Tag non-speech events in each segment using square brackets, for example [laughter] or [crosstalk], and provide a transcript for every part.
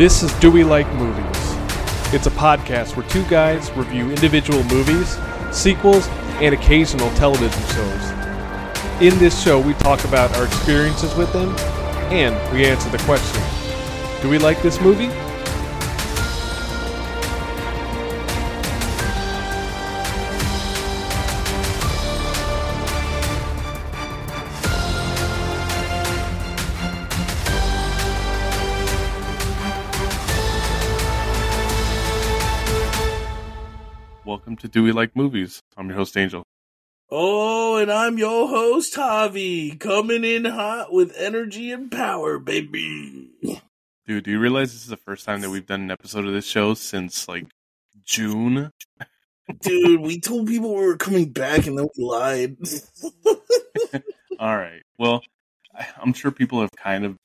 This is Do We Like Movies? It's a podcast where two guys review individual movies, sequels, and occasional television shows. In this show, we talk about our experiences with them and we answer the question Do we like this movie? Do We Like Movies? I'm your host, Angel. Oh, and I'm your host, Javi, coming in hot with energy and power, baby. Dude, do you realize this is the first time that we've done an episode of this show since like June? Dude, we told people we were coming back and then we lied. [laughs] All right. Well, I'm sure people have kind of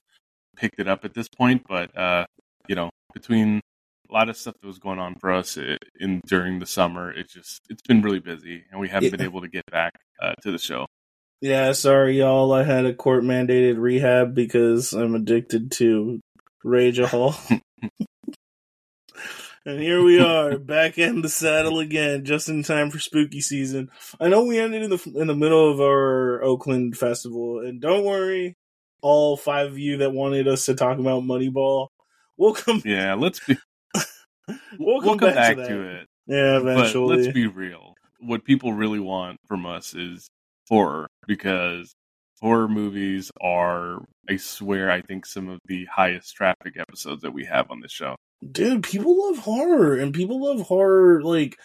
picked it up at this point, but uh, you know, between a lot of stuff that was going on for us in during the summer, it just it's been really busy, and we haven't been able to get back uh, to the show. yeah, sorry, y'all. I had a court mandated rehab because I'm addicted to Rage [laughs] Hall. [laughs] and here we are, back in the saddle again, just in time for spooky season. I know we ended in the in the middle of our Oakland festival, and don't worry, all five of you that wanted us to talk about Moneyball, we'll come. Yeah, let's be We'll come, come back, back to, to it. Yeah, But eventually. let's be real. What people really want from us is horror because horror movies are, I swear, I think some of the highest traffic episodes that we have on the show. Dude, people love horror, and people love horror like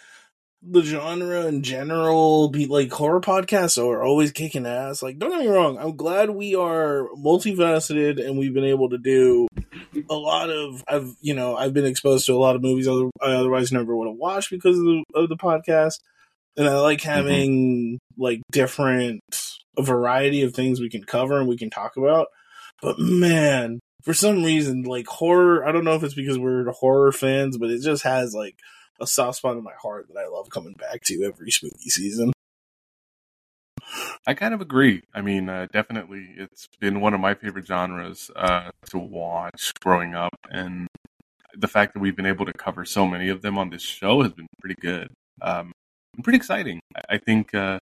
the genre in general. Be like horror podcasts are always kicking ass. Like, don't get me wrong, I'm glad we are multifaceted and we've been able to do a lot of. I've you know I've been exposed to a lot of movies other, I otherwise never would have watched because of the of the podcast, and I like mm-hmm. having like different a variety of things we can cover and we can talk about. But man, for some reason, like horror, I don't know if it's because we're horror fans, but it just has like a soft spot in my heart that I love coming back to every spooky season. I kind of agree. I mean, uh, definitely, it's been one of my favorite genres uh, to watch growing up, and the fact that we've been able to cover so many of them on this show has been pretty good. Um, pretty exciting. I, I think, uh,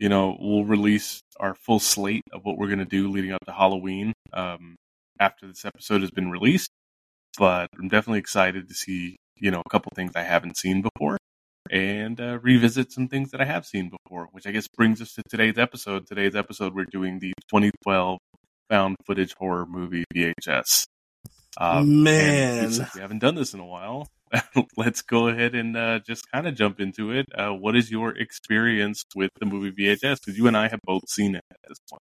you know, we'll release our full slate of what we're going to do leading up to Halloween um, after this episode has been released. But I'm definitely excited to see, you know, a couple things I haven't seen before and uh, revisit some things that I have seen before, which I guess brings us to today's episode. Today's episode, we're doing the 2012 found footage horror movie VHS. Um, and Man. we haven't done this in a while, [laughs] let's go ahead and uh, just kind of jump into it. Uh, what is your experience with the movie VHS? Because you and I have both seen it at this point.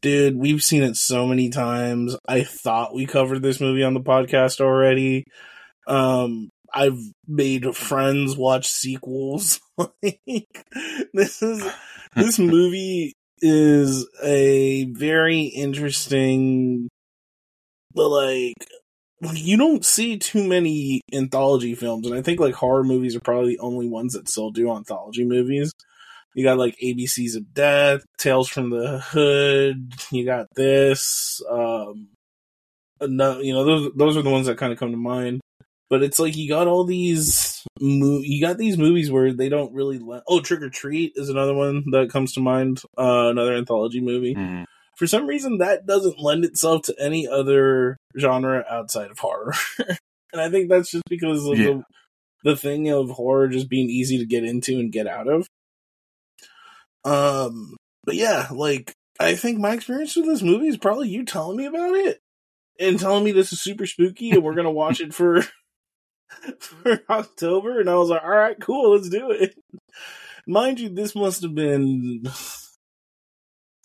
Dude, we've seen it so many times. I thought we covered this movie on the podcast already. Um, I've made friends watch sequels. [laughs] like, this is this [laughs] movie is a very interesting but like you don't see too many anthology films and i think like horror movies are probably the only ones that still do anthology movies you got like abcs of death tales from the hood you got this um no, you know those those are the ones that kind of come to mind but it's like you got all these mo- you got these movies where they don't really le- oh trick or treat is another one that comes to mind uh another anthology movie Mhm. for some reason that doesn't lend itself to any other genre outside of horror [laughs] and i think that's just because of Yeah. the, the thing of horror just being easy to get into and get out of um but yeah like i think my experience with this movie is probably you telling me about it and telling me this is super spooky and we're gonna watch it for [laughs] for october and i was like all right cool let's do it mind you this must have been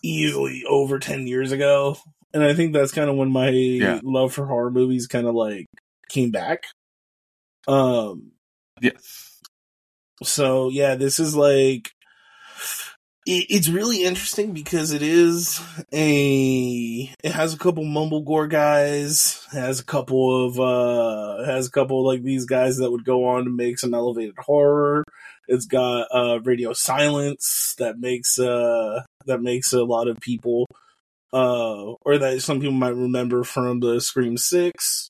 easily over 10 years ago and i think that's kind of when my Yeah. love for horror movies kind of like came back um Yes. so yeah this is like it, it's really interesting because it is a it has a couple mumblegore guys has a couple of uh has a couple of, like these guys that would go on to make some elevated horror it's got uh radio silence that makes uh that makes a lot of people uh or that some people might remember from the scream 6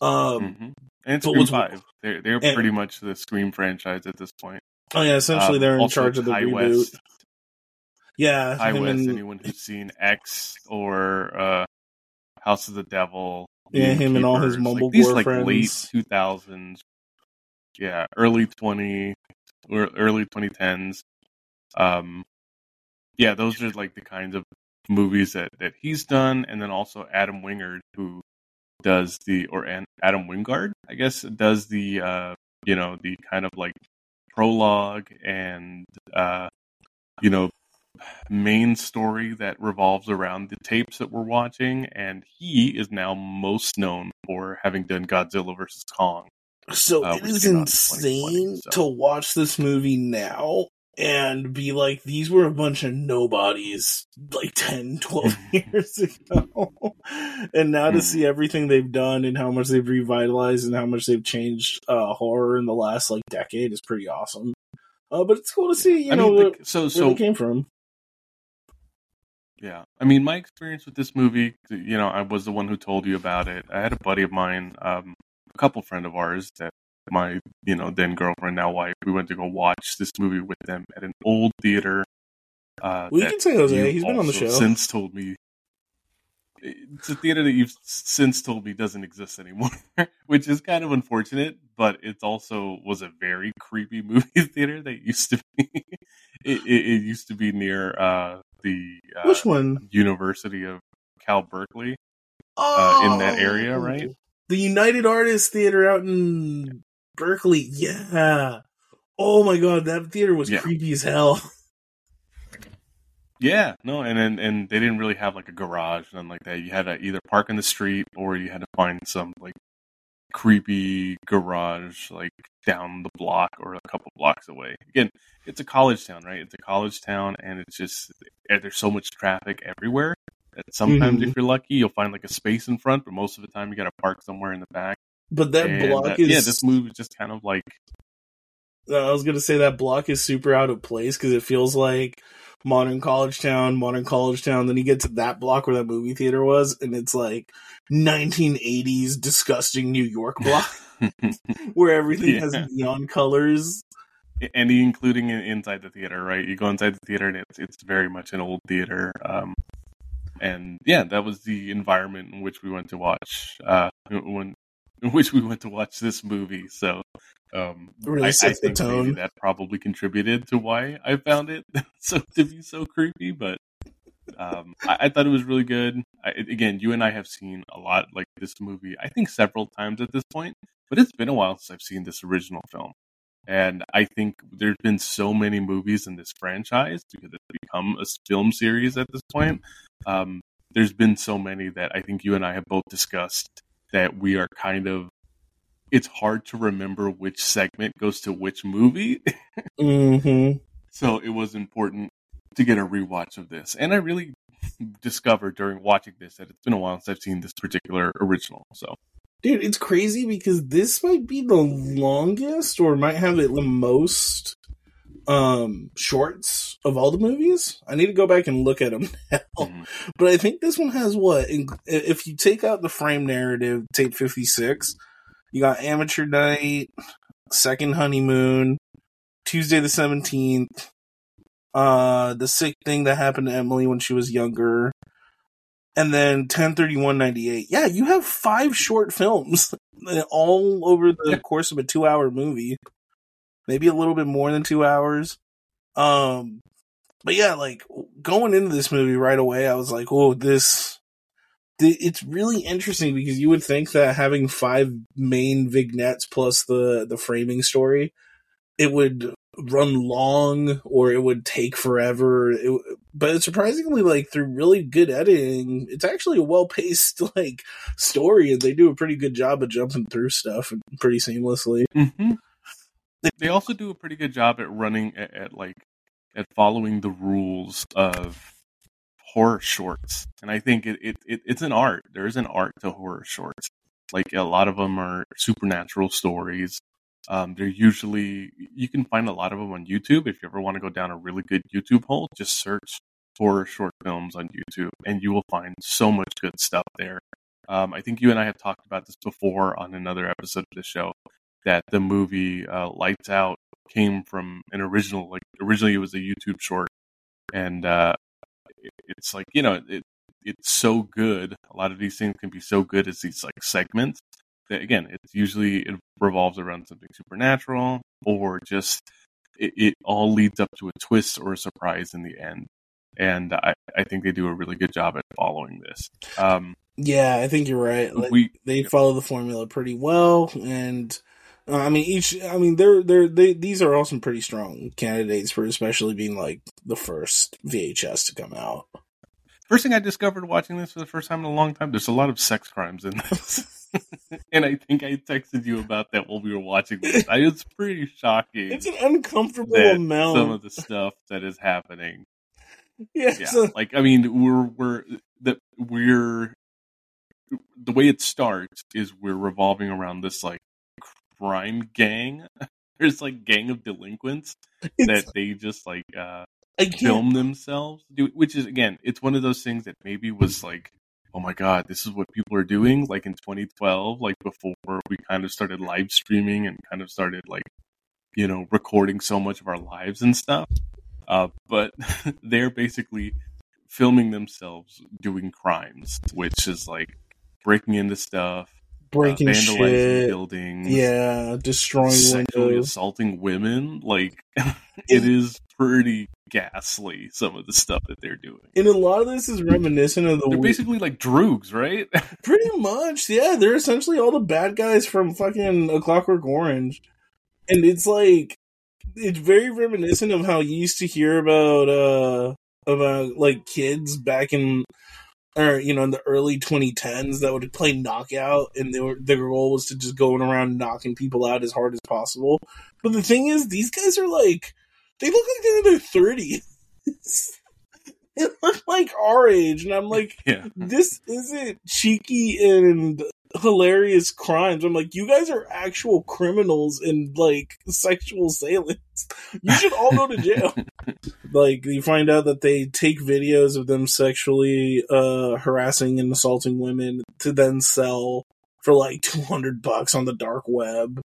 Um, hmm And Scream Five. They're they're and- pretty much the Scream franchise at this point. oh yeah, essentially Um, they're in charge of the reboot. West, Yeah, I West. and- Anyone who's seen X or uh, House of the Devil. Yeah, him and all his Mumblegore like, these like friends. late two thousands. Yeah, early twenty or early twenty tens. Um, yeah, those are like the kinds of movies that that he's done, and then also Adam Wingard, who does the or Adam Wingard, I guess, does the uh, you know the kind of like prologue and uh, you know main story that revolves around the tapes that we're watching, and he is now most known for having done Godzilla versus Kong. So uh, it is came out in insane so. to watch this movie now and be like, these were a bunch of nobodies like 10, [laughs] 12 [laughs] years ago. and now to Mhm. see everything they've done and how much they've revitalized and how much they've changed uh, horror in the last like decade is pretty awesome. Uh, but it's cool to see, you I know, mean, where, the- so where so they came from. Yeah, I mean, my experience with this movie, you know, I was the one who told you about it. I had a buddy of mine, um, a couple friend of ours that my, you know, then girlfriend, now wife. We went to go watch this movie with them at an old theater. Uh, Well, can say Jose. He's been on the show. Since told me, it's a theater that you've since told me doesn't exist anymore, [laughs] which is kind of unfortunate. But it also was a very creepy [laughs] movie theater that used to be. [laughs] it, it, it used to be near uh, the uh, Which one? University of Cal Berkeley. uh, in that area, Oh, right? The United Artists Theater out in Berkeley. Yeah. Oh my god, that theater was Yeah. creepy as hell. [laughs] Yeah, no, and and, and they didn't really have like a garage, nothing like that. You had to either park in the street or you had to find some like creepy garage like down the block or a couple blocks away. Again, it's a college town, right? It's a college town, and it's just eh, there's so much traffic everywhere. That sometimes, Mhm. if you're lucky, you'll find like a space in front, but most of the time you got to park somewhere in the back. But that And, block uh, is yeah, this movie is just kind of like I was gonna say that block is super out of place because it feels like modern college town, modern college town. Then you get to that block where that movie theater was, and it's like 1980s disgusting New York block [laughs] where everything has neon colors. and including inside the theater, right? You go inside the theater, and it's it's very much an old theater. Um, and yeah, that was the environment in which we went to watch. Uh, when [laughs] in which we went to watch this movie. So, um, Really I, I sets the tone. that probably contributed to why I found it [laughs] so to be so creepy. But um, I, I thought it was really good. I, again, you and I have seen a lot like this movie. I think several times at this point, but it's been a while since I've seen this original film. And I think there's been so many movies in this franchise because it's become a film series at this point. Um, there's been so many that I think you and I have both discussed that we are kind of. It's hard to remember which segment goes to which movie. Mm-hmm. [laughs] So it was important to get a rewatch of this. And I really discovered during watching this that it's been a while since I've seen this particular original. So Dude, it's crazy because this might be the longest or might have it the most um shorts of all the movies. I need to go back and look at them [laughs] now. mhm. But I think this one has what? in- If you take out the frame narrative, tape 56, you got Amateur Night, Second Honeymoon, Tuesday the 17th, uh, the sick thing that happened to Emily when she was younger, and then 103198. Yeah, you have five short films [laughs] all over the course of a two hour movie. Maybe a little bit more than two hours. Um, but yeah, like going into this movie right away, I was like, "Oh, this." th- It's really interesting because you would think that having five main vignettes plus the the framing story, it would run long or it would take forever. It, but surprisingly like through really good editing, it's actually a well paced [laughs] like story, and they do a pretty good job of jumping through stuff pretty seamlessly. Mhm. They also do a pretty good job at running at, at like at following the rules of horror shorts. And I think it, it, it it's an art. There is an art to horror shorts. Like a lot of them are supernatural stories. Um, they're usually you can find a lot of them on YouTube. If you ever want to go down a really good YouTube hole, just search horror short films on YouTube, and you will find so much good stuff there. Um, I think you and I have talked about this before on another episode of the show that the movie uh, Lights Out came from an original, like originally it was a YouTube short, and uh, it's like you know it, it's so good. A lot of these things can be so good as these like segments that again, it's usually it revolves around something supernatural or just it, it all leads up to a twist or a surprise in the end. And I, I think they do a really good job at following this. Um, yeah, I think you're right. Like, we they follow the formula pretty well, and uh, I mean each. I mean they're they're they these are all some pretty strong candidates for especially being like the first VHS to come out. First thing I discovered watching this for the first time in a long time, there's a lot of sex crimes in this. [laughs] and I think I texted you about that while we were watching this. I, it's pretty shocking. It's an uncomfortable amount. Some of the stuff that is happening. Yeah, yeah. Like I mean, we're we're that we're the way it starts is we're revolving around this like crime gang. [laughs] There's like gang of delinquents that they just like uh film themselves do which is again it's one of those things that maybe was like oh my god this is what people are doing like in 2012 like before we kind of started live streaming and kind of started like you know recording so much of our lives and stuff uh, but [laughs] they're basically filming themselves doing crimes which is like breaking into stuff breaking uh, shit, buildings yeah destroying sexually windows. assaulting women like [laughs] it is pretty ghastly some of the stuff that they're doing. And a lot of this is reminiscent of the. They're basically like droogs, right? [laughs] pretty much, yeah. They're essentially all the bad guys from fucking A Clockwork Orange, and it's like it's very reminiscent of how you used to hear about uh about like kids back in or you know in the early 2010s that would play knockout and they were, their goal was to just going around knocking people out as hard as possible but the thing is these guys are like they look like they're in their thirties. [laughs] they look like our age, and I'm like, [laughs] yeah. this isn't cheeky and hilarious crimes. I'm like, you guys are actual criminals and like sexual assailants. You should all go to jail. [laughs] like, you find out that they take videos of them sexually uh, harassing and assaulting women to then sell for like 200 bucks on the dark web.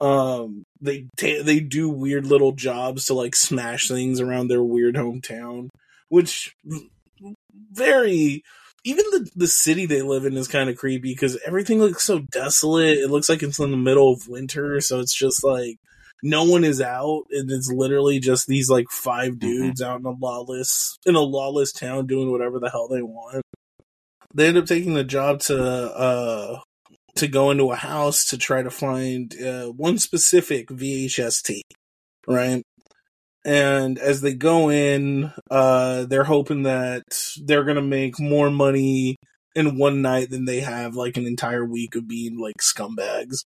Um, they ta- they do weird little jobs to like smash things around their weird hometown, which very even the the city they live in is kind of creepy because everything looks so desolate. It looks like it's in the middle of winter, so it's just like no one is out, and it's literally just these like five mm-hmm. dudes mm-hmm. out in a lawless in a lawless town doing whatever the hell they want. They end up taking the job to uh to go into a house to try to find uh, one specific VHS tape, right? And as they go in, uh, they're hoping that they're gonna make more money in one night than they have like an entire week of being like scumbags.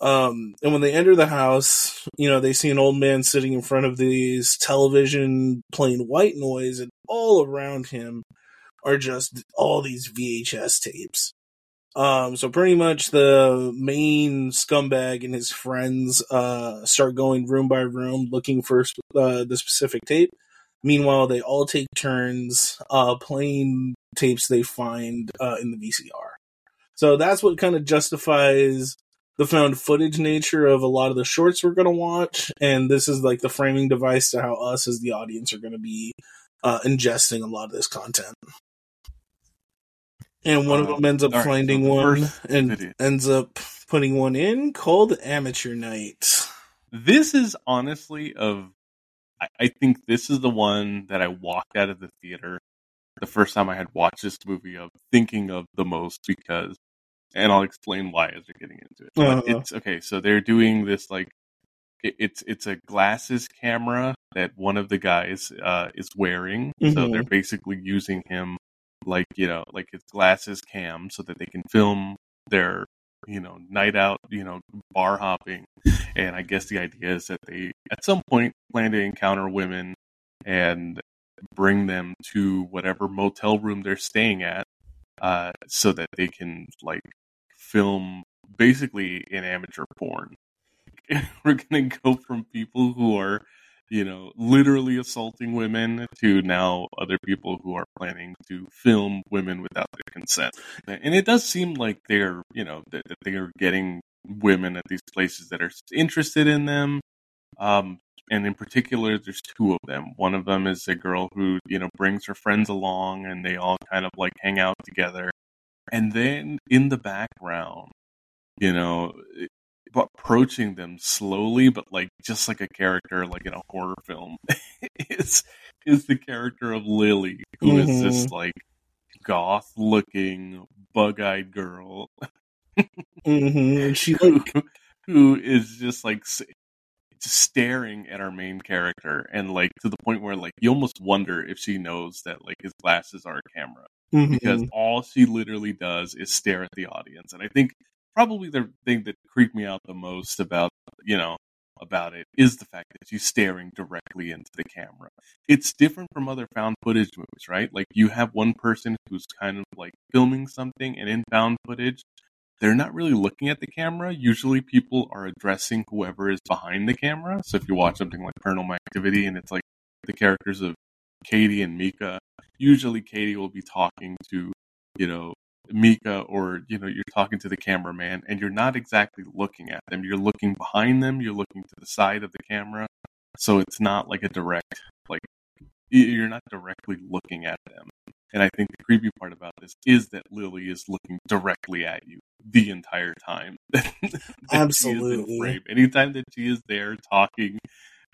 Um, and when they enter the house, you know, they see an old man sitting in front of these television playing white noise, and all around him are just all these VHS tapes. Um, so pretty much the main scumbag and his friends uh, start going room by room looking for uh, the specific tape. Meanwhile, they all take turns uh, playing tapes they find uh, in the VCR. So that's what kind of justifies the found footage nature of a lot of the shorts we're going to watch. And this is like the framing device to how us as the audience are going to be uh, ingesting a lot of this content and one of them ends up right, finding so one and video. ends up putting one in called Amateur Night. This is honestly of I, I think this is the one that I walked out of the theater the first time I had watched this movie of thinking of the most because and I'll explain why as we're getting into it. But uh-huh. it's okay, so they're doing this like it's it's a glasses camera that one of the guys uh, is wearing. Mm-hmm. So they're basically using him like you know like his glasses cam so that they can film their you know night out you know bar hopping. And i guess the idea is that they at some point plan to encounter women and bring them to whatever motel room they're staying at uh, so that they can like film basically an amateur porn. [laughs] We're gonna go from people who are you know, literally assaulting women to now other people who are planning to film women without their consent. And it does seem like they're, you know, that, they are getting women at these places that are interested in them. Um, and in particular, there's two of them. One of them is a girl who, you know, brings her friends along and they all kind of like hang out together. And then in the background, you know, approaching them slowly, but like just like a character, like in a horror film, [laughs] is is the character of Lily, who mm-hmm. is this like goth looking, bug eyed girl. mm-hmm. [laughs] She who, who is just like just staring at our main character, and like to the point where like you almost wonder if she knows that like his glasses are a camera. Mm-hmm. Because all she literally does is stare at the audience, and I think probably the thing that creeped me out the most about you know about it is the fact that she's staring directly into the camera. It's different from other found footage movies, right? Like you have one person who's kind of like filming something, and in found footage, they're not really looking at the camera. Usually, people are addressing whoever is behind the camera. So if you watch something like Paranormal Activity, and it's like the characters of Katie and Micah, usually Katie will be talking to you know Micah or you know you're talking to the cameraman and you're not exactly looking at them. You're looking behind them. You're looking to the side of the camera. So it's not like a direct like you're not directly looking at them. And I think the creepy part about this is that Lily is looking directly at you the entire time [laughs] that, absolutely. anytime that she is there talking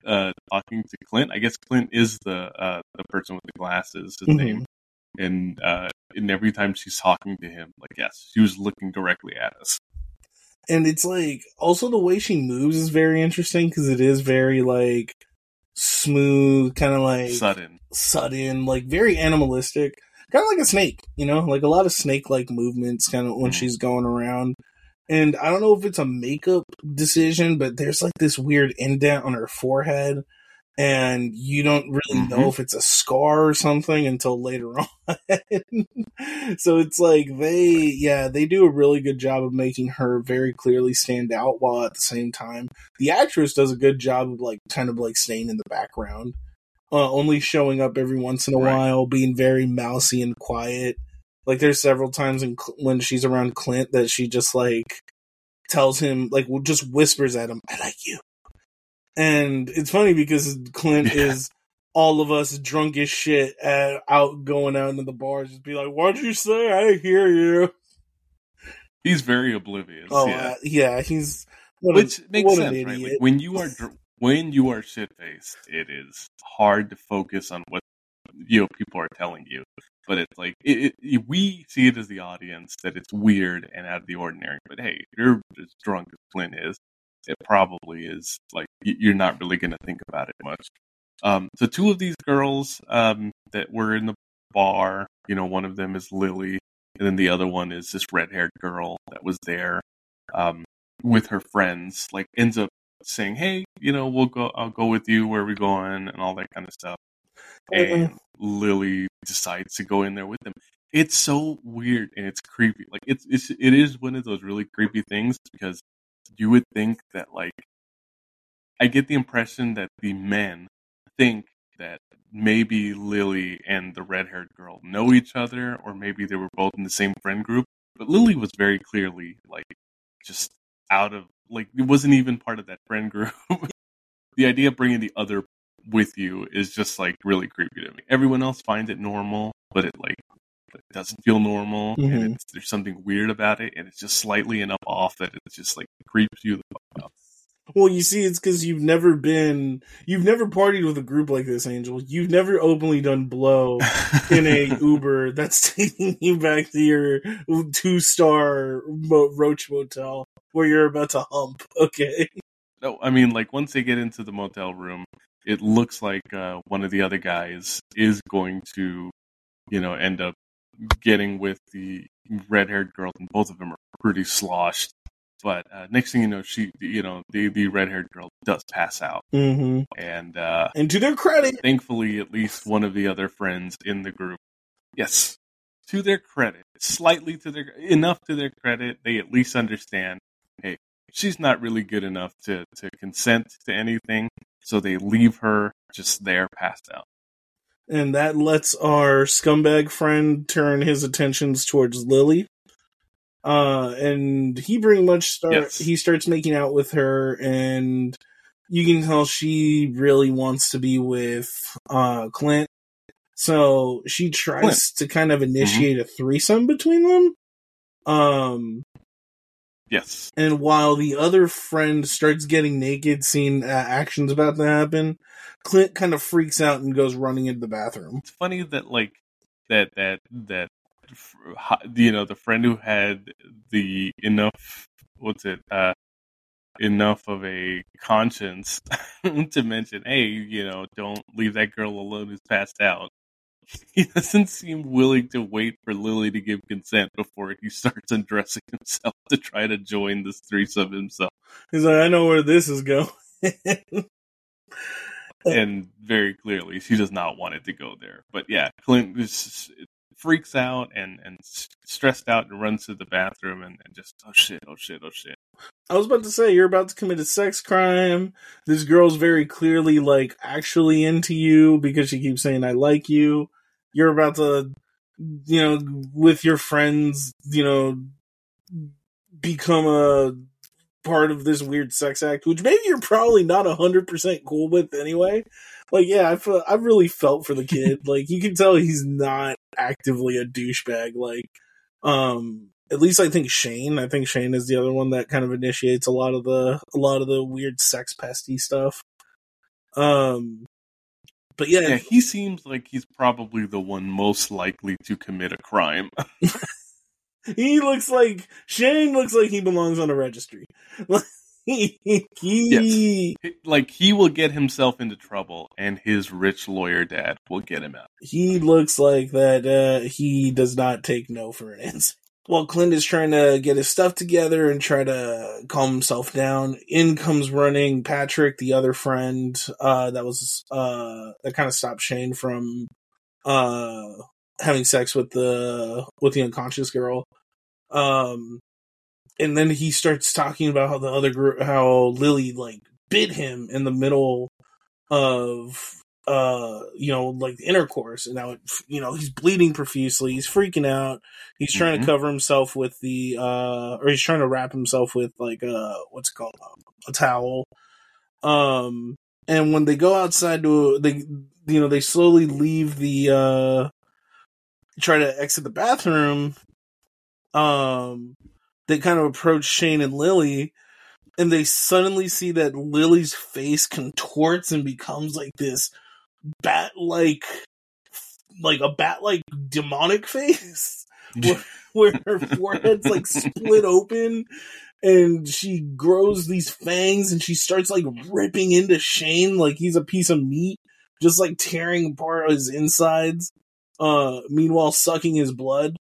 uh talking to Clint I guess Clint is the uh the person with the glasses his mm-hmm. name and uh, and every time she's talking to him, like yes, she was looking directly at us. And it's like also the way she moves is very interesting because it is very like smooth, kind of like sudden, sudden, like very animalistic, kind of like a snake, you know, like a lot of snake-like movements, kind of when mm. she's going around. And I don't know if it's a makeup decision, but there's like this weird indent on her forehead and you don't really mm-hmm. know if it's a scar or something until later [laughs] on. so it's like they, yeah, they do a really good job of making her very clearly stand out while at the same time the actress does a good job of like kind of like staying in the background, uh, only showing up every once in a right. while, being very mousy and quiet. Like there's several times in, when she's around Clint that she just like tells him like just whispers at him, "I like you." And it's funny because Clint yeah. is all of us drunk as shit at, out going out into the bars, just be like, "What'd you say? I didn't hear you." He's very oblivious. Oh yeah, uh, yeah he's which a, makes sense, right? Like when you are when you are shit faced, it is hard to focus on what you know people are telling you. But it's like it, it, we see it as the audience that it's weird and out of the ordinary. But hey, you're as drunk as Clint is it probably is like you're not really going to think about it much. Um, so two of these girls um, that were in the bar, you know, one of them is Lily, and then the other one is this red-haired girl that was there um, with her friends. Like ends up saying, "Hey, you know, we'll go. I'll go with you. Where are we going?" and all that kind of stuff. And Lily decides to go in there with them. It's so weird and it's creepy. Like it's it's it is one of those really creepy things because you would think that like I get the impression that the men think that maybe Lily and the red haired girl know each other, or maybe they were both in the same friend group. But Lily was very clearly like just out of like it wasn't even part of that friend group. [laughs] the idea of bringing the other with you is just like really creepy to me. Everyone else finds it normal, but it like it doesn't feel normal, mm-hmm. and there's something weird about it, and it's just slightly enough off that it just like creeps you the fuck out. Well, you see, it's because you've never been, you've never partied with a group like this, Angel. You've never openly done blow [laughs] in a Uber that's [laughs] taking you back to your two star Roach Motel where you're about to hump. Okay. No, I mean, like once they get into the motel room, it looks like uh, one of the other guys is going to, you know, end up getting with the red haired girl, and both of them are pretty sloshed. But uh, next thing you know, she, you know, the the red haired girl does pass out, mm-hmm. and uh, and to their credit, thankfully, at least one of the other friends in the group, yes, to their credit, slightly to their enough to their credit, they at least understand. Hey, she's not really good enough to to consent to anything. So they leave her just there, passed out. And that lets our scumbag friend turn his attentions towards Lily. Uh, and he pretty much start Yes. he starts making out with her, and you can tell she really wants to be with uh Clint. So she tries Clint. Mm-hmm. to kind of initiate a threesome between them. Um, Yes. and while the other friend starts getting naked, seeing uh, actions about to happen, Clint kind of freaks out and goes running into the bathroom. It's funny that like that that that you know the friend who had the enough what's it uh enough of a conscience [laughs] to mention hey you know don't leave that girl alone who's passed out [laughs] he doesn't seem willing to wait for lily to give consent before he starts undressing himself to try to join this threesome himself He's like, I know where this is going. and very clearly she does not want it to go there. But yeah, Clint freaks out and and stressed out and runs to the bathroom and, and just oh shit, oh shit, oh shit. I was about to say, you're about to commit a sex crime. This girl's very clearly, like, actually into you because she keeps saying, I like you. You're about to, you know, with your friends, you know, become a part of this weird sex act, which maybe you're probably not 100% cool with anyway. Like, yeah, I feel, I really felt for the kid. [laughs] like, you can tell he's not actively a douchebag. Like, um, at least I think Shane. I think Shane is the other one that kind of initiates a lot of the a lot of the weird sex pesty stuff. Um, but yeah, Yeah, he seems like he's probably the one most likely to commit a crime. [laughs] [laughs] he looks like Shane looks like he belongs on a registry. [laughs] he like he will get himself into trouble and his rich lawyer dad will get him out. he looks like that uh he does not take no for an answer. While Clint is trying to get his stuff together and try to calm himself down, in comes running Patrick, the other friend, uh that was uh that kind of stopped Shane from uh having sex with the with the unconscious girl. Um and then he starts talking about how the other group how Lily like bit him in the middle of uh you know like the intercourse and now it, you know he's bleeding profusely he's freaking out he's trying to Mhm. cover himself with the uh or he's trying to wrap himself with like uh what's it called a towel um and when they go outside to they you know they slowly leave the uh try to exit the bathroom um they kind of approach Shane and Lily and they suddenly see that Lily's face contorts and becomes like this bat like like a bat like demonic face [laughs] where, where her forehead's like split open and she grows these fangs and she starts like ripping into Shane like he's a piece of meat just like tearing apart his insides uh meanwhile sucking his blood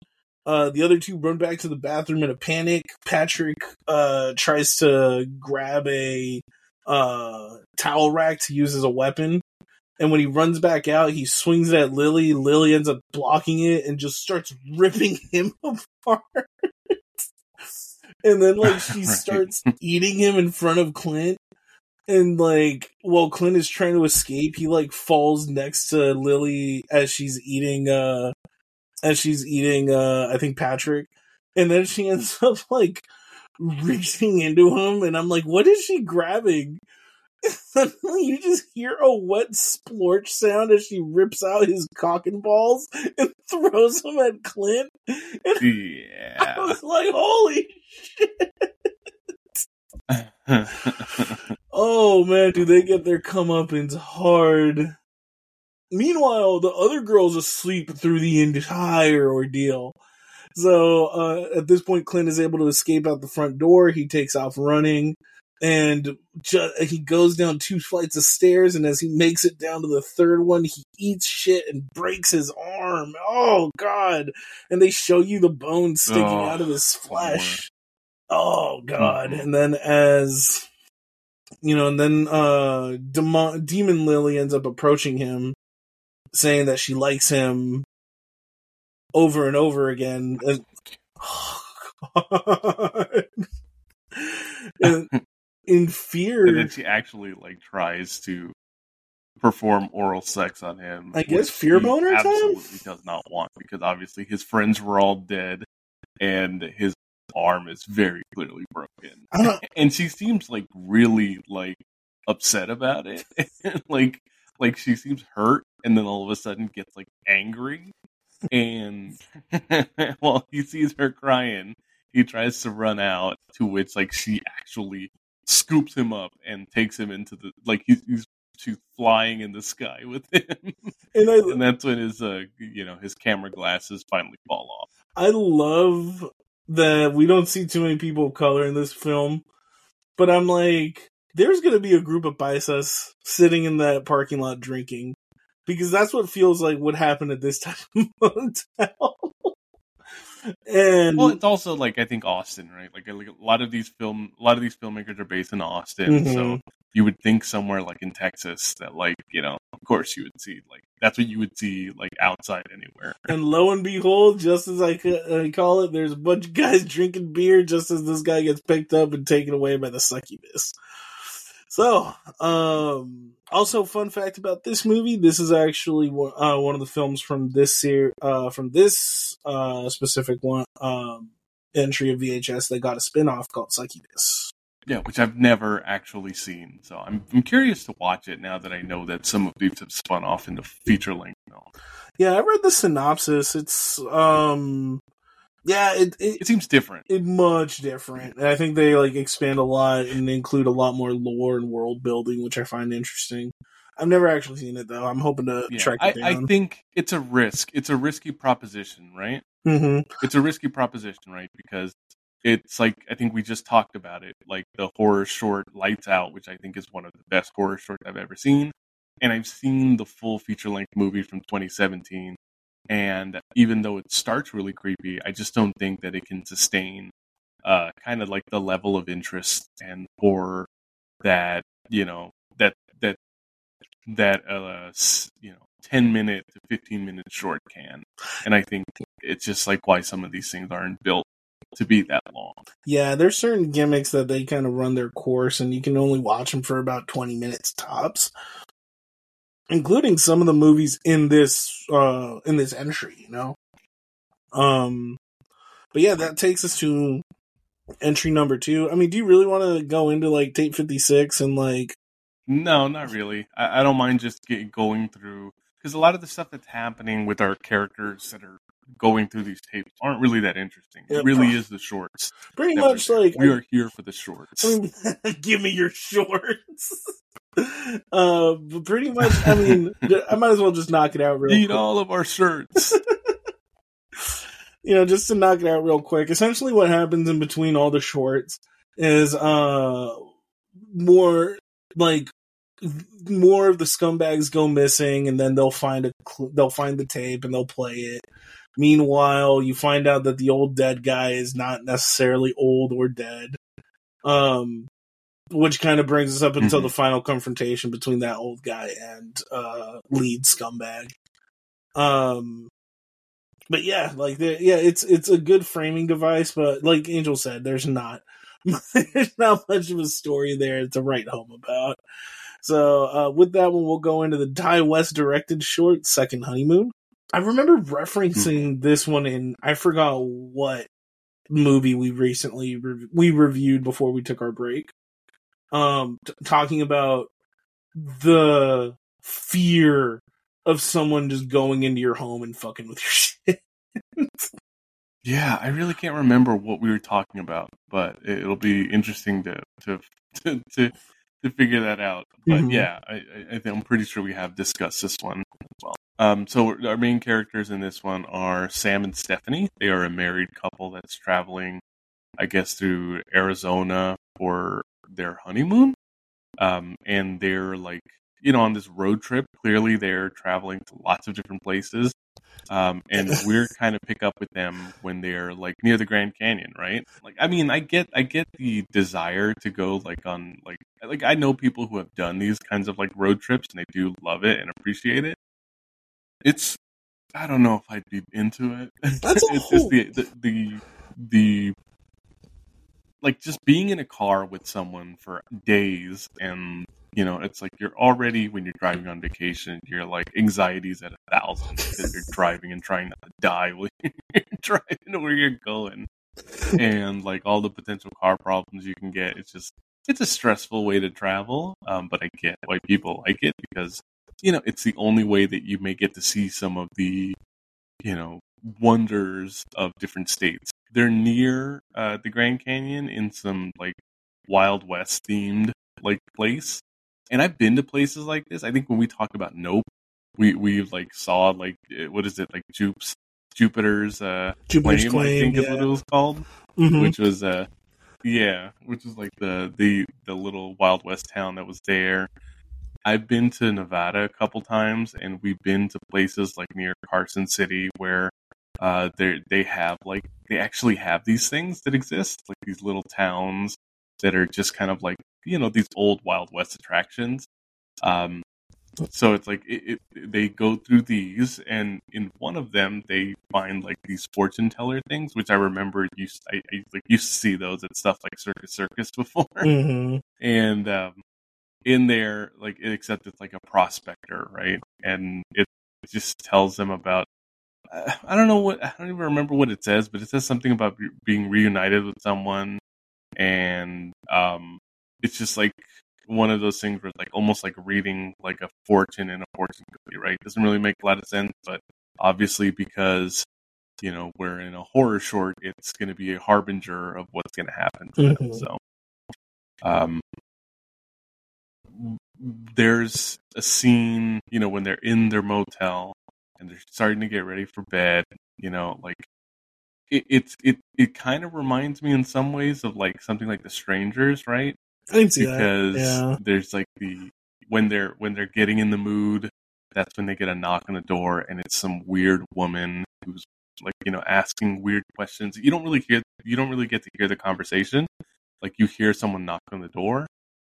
uh, the other two run back to the bathroom in a panic. Patrick uh, tries to grab a uh, towel rack to use as a weapon. And when he runs back out, he swings at Lily. Lily ends up blocking it and just starts ripping [laughs] him apart. and then, like, [laughs] she Right. starts eating him in front of Clint. And, like, while Clint is trying to escape, he, like, falls next to Lily as she's eating, uh, as she's eating uh I think Patrick and then she [laughs] ends up like reaching into him and I'm like what is she grabbing? Suddenly [laughs] you just hear a wet splorch sound as she rips out his cock and balls and [laughs] throws them at Clint. And I was like holy shit!" oh man do they get their comeuppance hard Meanwhile, the other girl's asleep through the entire ordeal. So uh, at this point, Clint is able to escape out the front door. He takes off running, and ju- he goes down two flights of stairs. And as he makes it down to the third one, he eats shit and breaks his arm. Oh god! And they show you the bone sticking Oh, out of his flesh. Oh god! Mhm. And then as you know, and then uh, Demon, Demon Lily ends up approaching him saying that she likes him over and over again. And, oh, God. and, [laughs] in fear. And then she actually like tries to perform oral sex on him. I guess fear boner time? absolutely does not want because obviously his friends were all dead and his arm is very clearly broken. [laughs] And she seems like really like upset about it. [laughs] like like she seems hurt and then all of a sudden gets like angry and [laughs] while he sees her crying, he tries to run out to which like she actually scoops him up and takes him into the like he's, he's she's flying in the sky with him. [laughs] And I, and that's when his uh you know his camera glasses finally fall off. I love that we don't see too many people of color in this film, but I'm like, there's going to be a group of paisas sitting in that parking lot drinking because that's what feels like would happen at this type [laughs] of motel. and well it's also like i think austin right like, like a lot of these film a lot of these filmmakers are based in austin Mhm. so you would think somewhere like in texas that like you know of course you would see like that's what you would see like outside anywhere And lo and behold, just as I call it, there's a bunch of guys [laughs] drinking beer just as this guy gets picked up and taken away by the succubus. So, um, also fun fact about this movie: this is actually one- uh, one of the films from this ser- uh, from this uh, specific one um, entry of VHS that got a spin-off called Succubus. yeah which i've never actually seen so i'm, I'm curious to watch it now that i know that some of these have spun off into feature length Yeah, I read the synopsis. It's um, yeah, it, it it seems different it much different. And I think they like expand a lot and include a lot more lore and world building, which I find interesting. I've never actually seen it though. I'm hoping to yeah, track I, it I down. think it's a risk it's a risky proposition right hmm it's a risky proposition, right? Because it's like I think we just talked about it, like the horror short Lights Out, which I think is one of the best horror shorts I've ever seen. And I've seen the full feature length movie from 2017. And even though it starts really creepy, I just don't think that it can sustain uh, kind of like the level of interest and horror that, you know, that, that, that, uh, you know, 10 minute to 15 minute short can. And I think it's just like why some of these things aren't built to be that long. Yeah, there's certain gimmicks that they kind of run their course, and you can only watch them for about 20 minutes tops, including some of the movies in this uh in this entry. You know, um, but yeah, that takes us to entry number two. I mean, do you really want to go into like tape 56 and like No, not really. I, I don't mind just get, going through because a lot of the stuff that's happening with our characters that are going through these tapes aren't really that interesting. It really is the shorts. pretty much like we are here for the shorts. I [laughs] mean, give me your shorts. [laughs] uh, [laughs] but pretty much, I mean, [laughs] I might as well just knock it out real Eat quick. all of our shirts. [laughs] You know, just to knock it out real quick. Essentially, what happens in between all the shorts is uh more like more of the scumbags go missing, and then they'll find a cl- they'll find the tape and they'll play it. Meanwhile, you find out that the old dead guy is not necessarily old or dead. Um, which kind of brings us up until Mhm. the final confrontation between that old guy and uh lead scumbag. Um, but yeah, like yeah, it's it's a good framing device, but like Angel said, there's not [laughs] there's not much of a story there to write home about. So uh, with that one, we'll go into the Ti West directed short, Second Honeymoon. I remember referencing this one in I forgot what movie we recently re- we reviewed before we took our break. Um, t- talking about the fear of someone just going into your home and fucking with your [laughs] shit. yeah, I really can't remember what we were talking about, but it- it'll be interesting to to [laughs] to to, to figure that out. But Mhm. yeah, I, I, I think I'm pretty sure we have discussed this one as well. Um, so our main characters in this one are Sam and Stephanie. They are a married couple that's traveling, I guess, through Arizona for their honeymoon. Um, and they're like, you know, on this road trip. Clearly, they're traveling to lots of different places. Um, and [laughs] we're kind of pick up with them when they're like near the Grand Canyon, right? Like, I mean, I get, I get the desire to go like on like, like I know people who have done these kinds of like road trips and they do love it and appreciate it. It's, I don't know if I'd be into it. That's a [laughs] it's whole- just the, the the the like just being in a car with someone for days and you know it's like you're already when you're driving on vacation you're like anxieties at a thousand because you're [laughs] driving and trying not to die while [laughs] you're driving to where you're going. And like all the potential car problems you can get it's just it's a stressful way to travel um, but i get why people like it because you know it's the only way that you may get to see some of the you know wonders of different states they're near uh, the grand canyon in some like wild west themed like place. And i've been to places like this. I think when we talked about nope we we like saw like eh, what is it? Like jupes jupiter's uh Jupiter's claim, claim, i think is what it was called Mhm. which was uh yeah which was like the the the little wild west town that was there. I've been to nevada a couple times and we've been to places like near carson city where uh they they have like they actually have these things that exist like these little towns that are just kind of like you know these old wild west attractions. Um so it's like it, it, they go through these and in one of them they find like these fortune teller things which i remember used I, I like used to see those at stuff like circus circus [laughs] before. Mhm. and um in there like except it's like a prospector right? And it just tells them about i don't know what i don't even remember what it says but it says something about be- being reunited with someone and um it's just like one of those things where it's like almost like reading like a fortune in a fortune cookie right doesn't really make a lot of sense but obviously because you know we're in a horror short it's going to be a harbinger of what's going to happen to them Mhm. so um there's a scene, you know, when they're in their motel and they're starting to get ready for bed, you know, like it it's it it kind of reminds me in some ways of like something like The Strangers, right? I that. Because Yeah. there's like the when they're when they're getting in the mood, that's when they get a knock on the door and it's some weird woman who's like, you know, asking weird questions. You don't really hear you don't really get to hear the conversation. Like you hear someone knock on the door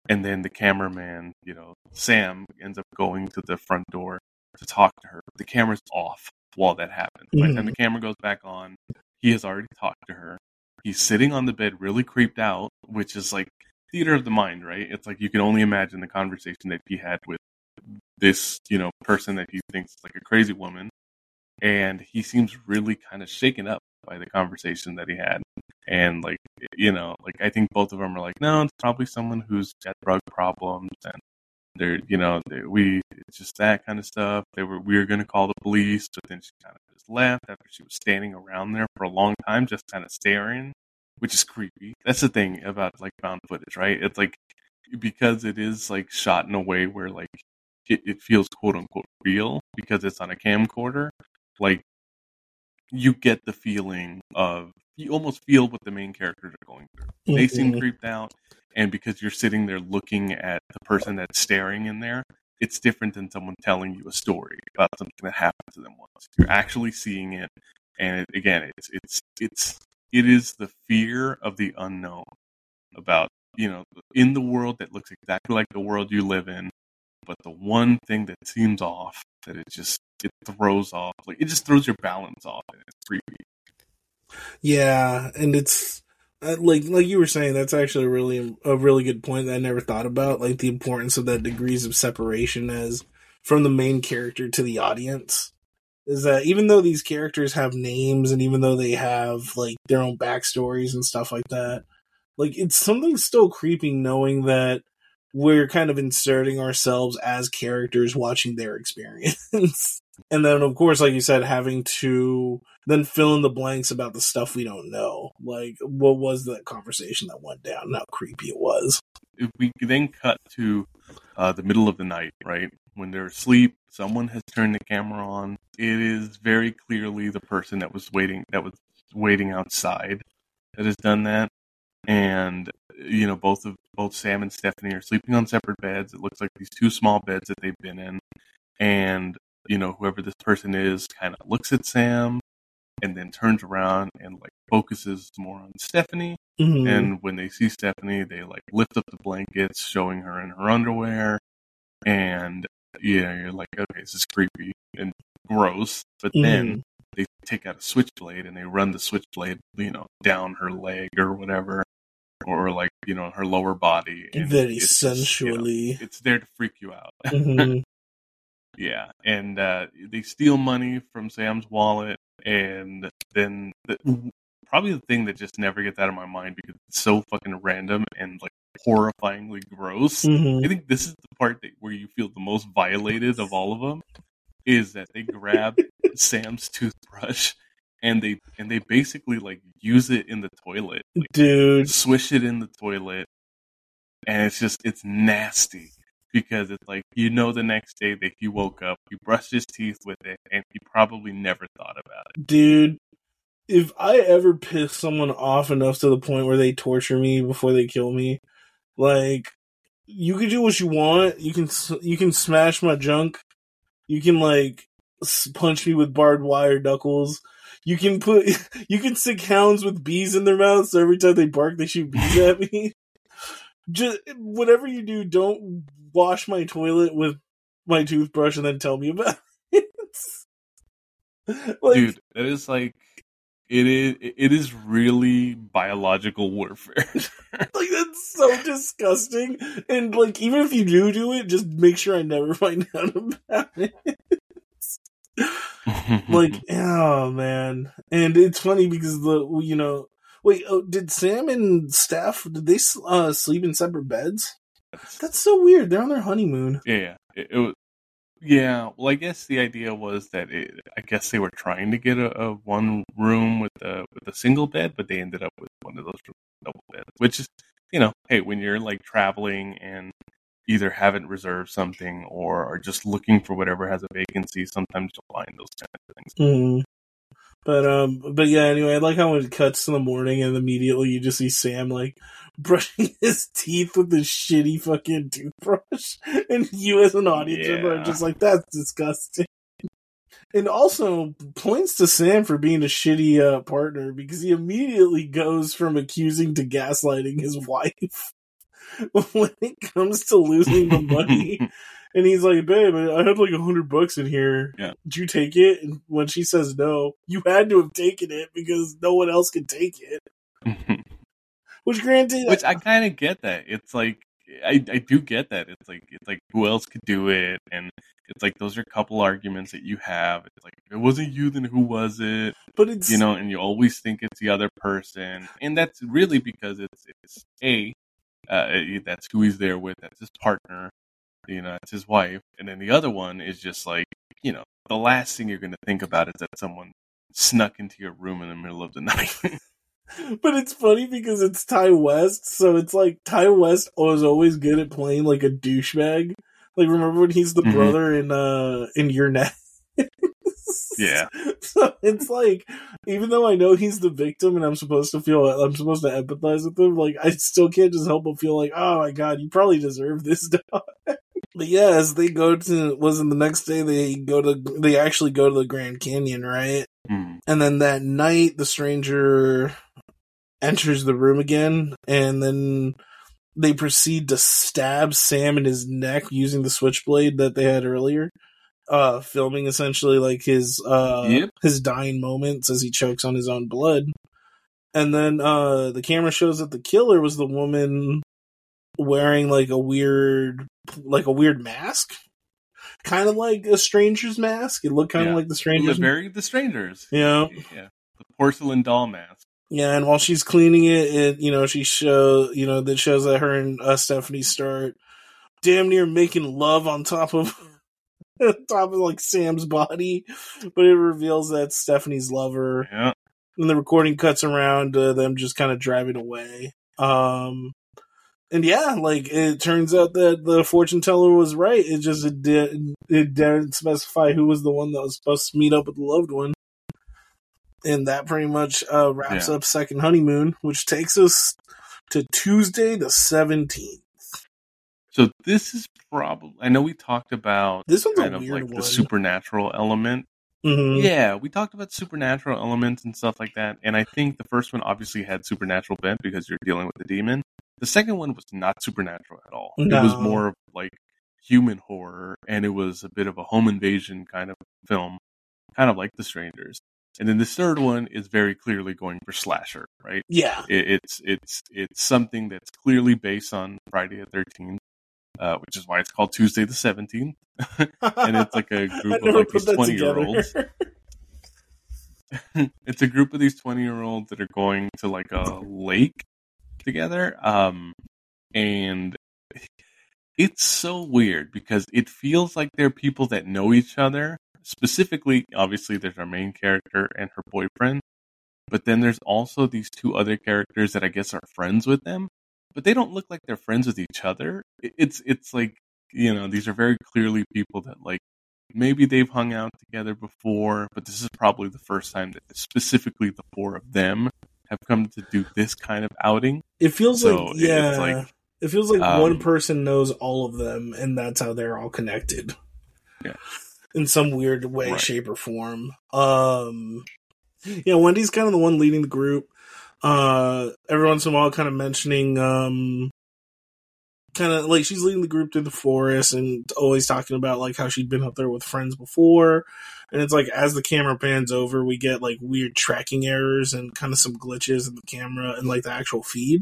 and then the cameraman, you know, Sam ends up going to the front door to talk to her. The camera's off while that happens. By the time the mm-hmm. camera goes back on, he has already talked to her. He's sitting on the bed, really creeped out, which is like theater of the mind, right? It's like you can only imagine the conversation that he had with this, you know, person that he thinks is like a crazy woman. And he seems really kind of shaken up by the conversation that he had. And like, you know, like I think both of them are like, no, it's probably someone who's got drug problems and they're, you know, they, we, it's just that kind of stuff. They were, we were going to call the police, but then she kind of just left after she was standing around there for a long time, just kind of staring, which is creepy. That's the thing about like found footage, right? It's like, because it is like shot in a way where like it, it feels quote unquote real because it's on a camcorder, like you get the feeling of you almost feel what the main characters are going through. They seem Mhm. creeped out, and because you're sitting there looking at the person that's staring in there, it's different than someone telling you a story about something that happened to them once. You're actually seeing it, and it, again, it's it's it's it is the fear of the unknown about you know in the world that looks exactly like the world you live in, but the one thing that seems off that it just it throws off like it just throws your balance off, and it's creepy. Yeah, and it's like like you were saying. That's actually really a really good point that I never thought about. Like the importance of that degrees of separation as from the main character to the audience is that even though these characters have names and even though they have like their own backstories and stuff like that, like it's something still creeping knowing that we're kind of inserting ourselves as characters watching their [laughs] experience. and then of course like you said having to then fill in the blanks about the stuff we don't know. Like, what was that conversation that went down? and How creepy it was. if we then cut to uh, the middle of the night, right when they're asleep, someone has turned the camera on. It is very clearly the person that was waiting that was waiting outside that has done that, and you know both of both Sam and Stephanie are sleeping on separate beds. It looks like these two small beds that they've been in, and you know whoever this person is kind of looks at Sam and then turns around and like focuses more on Stephanie Mhm. and when they see Stephanie, they like lift up the blankets, showing her in her underwear. And yeah, you're like, okay, this is creepy and gross. But then Mhm. they take out a switchblade and they run the switchblade, you know, down her leg or whatever. or like you know her lower body. Very it's just, you know, sensually. it's there to freak you out. Mhm. [laughs] Yeah, and uh, they steal money from Sam's wallet, and then the, probably the thing that just never gets out of my mind because it's so fucking random and like horrifyingly gross. Mhm. I think this is the part that where you feel the most violated of all of them is that they grab [laughs] Sam's toothbrush and they and they basically like use it in the toilet, like Dude. swish it in the toilet, and it's just it's nasty because it's like you know the next day that he woke up, he brushed his teeth with it, and he probably never thought about it. Dude, if I ever piss someone off enough to the point where they torture me before they kill me, like you can do what you want. You can you can smash my junk. You can like punch me with barbed wire knuckles. You can put [laughs] you can stick hounds with bees in their mouths. So every time they bark, they shoot bees at me. [laughs] Just whatever you do, don't wash my toilet with my toothbrush and then tell me about it. [laughs] like, Dude, it is like it is it is really biological warfare. [laughs] Like that's so disgusting. And like even if you do do it, just make sure I never [laughs] find out about it. like oh man. And it's funny because the you know wait oh, did Sam and Steph did they uh, sleep in separate beds? That's so weird. They're on their honeymoon. Yeah, yeah. It, it was. Yeah, well, I guess the idea was that it, I guess they were trying to get a, a one room with a with a single bed, but they ended up with one of those double beds. Which is, you know, hey, when you're like traveling and either haven't reserved something or are just looking for whatever has a vacancy, sometimes you'll find those kind of things. Mm. But um, but yeah. Anyway, I like how it cuts in the morning and immediately you just see Sam like [laughs] brushing his teeth with this shitty fucking toothbrush, [laughs] and you as an audience member are just like, "That's disgusting." [laughs] And also points to Sam for being a shitty uh, partner because he immediately goes from accusing to gaslighting his wife when it comes to losing the money. And he's like, babe, I had like a hundred bucks in here. Yeah. Did you take it? And when she says no, you had to have taken it because no one else could take it. [laughs] Which granted, Which I kind of get that. It's like I I do get that. It's like it's like who else could do it, and it's like those are a couple arguments that you have. It's like if it wasn't you, then who was it? but it's You know, and you always think it's the other person, and that's really because it's it's a uh, that's who he's there with. That's his partner. You know, that's his wife, and then the other one is just like you know the last thing you're going to think about is that someone snuck into your room in the middle of the [laughs] night. but it's funny because it's Ti West, so it's like Ti West was always good at playing like a douchebag. Like remember when he's the Mhm. brother in uh in You're Next? Yeah. [laughs] So it's like even though I know he's the victim and I'm supposed to feel I'm supposed to empathize with him, like I still can't just help but feel like, oh my god, you probably deserve this dog. But yeah, as they go to wasn't the next day they go to they actually go to the Grand Canyon, right? Hmm. And then that night, the stranger enters the room again, and then they proceed to stab Sam in his neck using the switchblade that they had earlier. Uh, filming essentially like his uh Yep. his dying moments as he chokes on his own blood. And then uh the camera shows that the killer was the woman wearing like a weird like a weird mask. Kind of like a stranger's mask. It looked kind of like the the stranger's very the strangers. Yeah. yeah. The porcelain doll mask. Yeah, and while she's cleaning it, it you know she show you know that shows that her and uh, Stephanie start damn near making love on top of [laughs] top of like Sam's body, but it reveals that Stephanie's lover, Yeah. and the recording cuts around uh, them just kind of driving away. Um, and yeah, like it turns out that the fortune teller was right. It just it did it didn't specify who was the one that was supposed to meet up with the loved one. And that pretty much uh, wraps Yeah. up second honeymoon, which takes us to Tuesday the seventeenth. So this is probably. I know we talked about This one's a kind of weird like one. the supernatural element. Mhm. Yeah, we talked about supernatural elements and stuff like that. And I think the first one obviously had supernatural bent because you're dealing with the demon. The second one was not supernatural at all. It was more of like human horror, and it was a bit of a home invasion kind of film, kind of like The Strangers. And then the third one is very clearly going for slasher, right? Yeah. It, it's it's it's something that's clearly based on Friday the Thirteenth, uh, which is why it's called Tuesday the Seventeenth, [laughs] and it's like a [laughs] group of like these twenty year olds. [laughs] it's a group of these twenty year olds that are going to like a lake together, um, and it's so weird because it feels like they're people that know each other. Specifically, obviously, there's our main character and her boyfriend, but then there's also these two other characters that I guess are friends with them, but they don't look like they're friends with each other. It's it's like you know these are very clearly people that like maybe they've hung out together before, but this is probably the first time that specifically the four of them have come to do this kind of outing. It feels So like yeah. like it feels like um, one person knows all of them, and that's how they're all connected. Yeah. In some weird way, Right. shape, or form. Um, yeah, Wendy's kind of the one leading the group. Uh, every once in a while, kind of mentioning, um, kind of like she's leading the group through the forest and always talking about like how she'd been up there with friends before. And it's like as the camera pans over, we get like weird tracking errors and kind of some glitches in the camera and like the actual feed.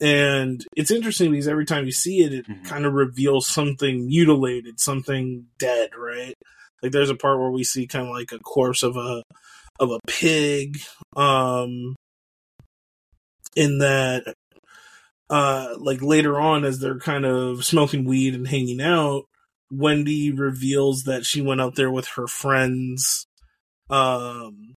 And it's interesting because every time you see it, it Mhm. kind of reveals something mutilated, something dead, right? Like there's a part where we see kind of like a corpse of a of a pig. Um, in that, uh, like later on, as they're kind of smoking weed and hanging out, Wendy reveals that she went out there with her friends, um,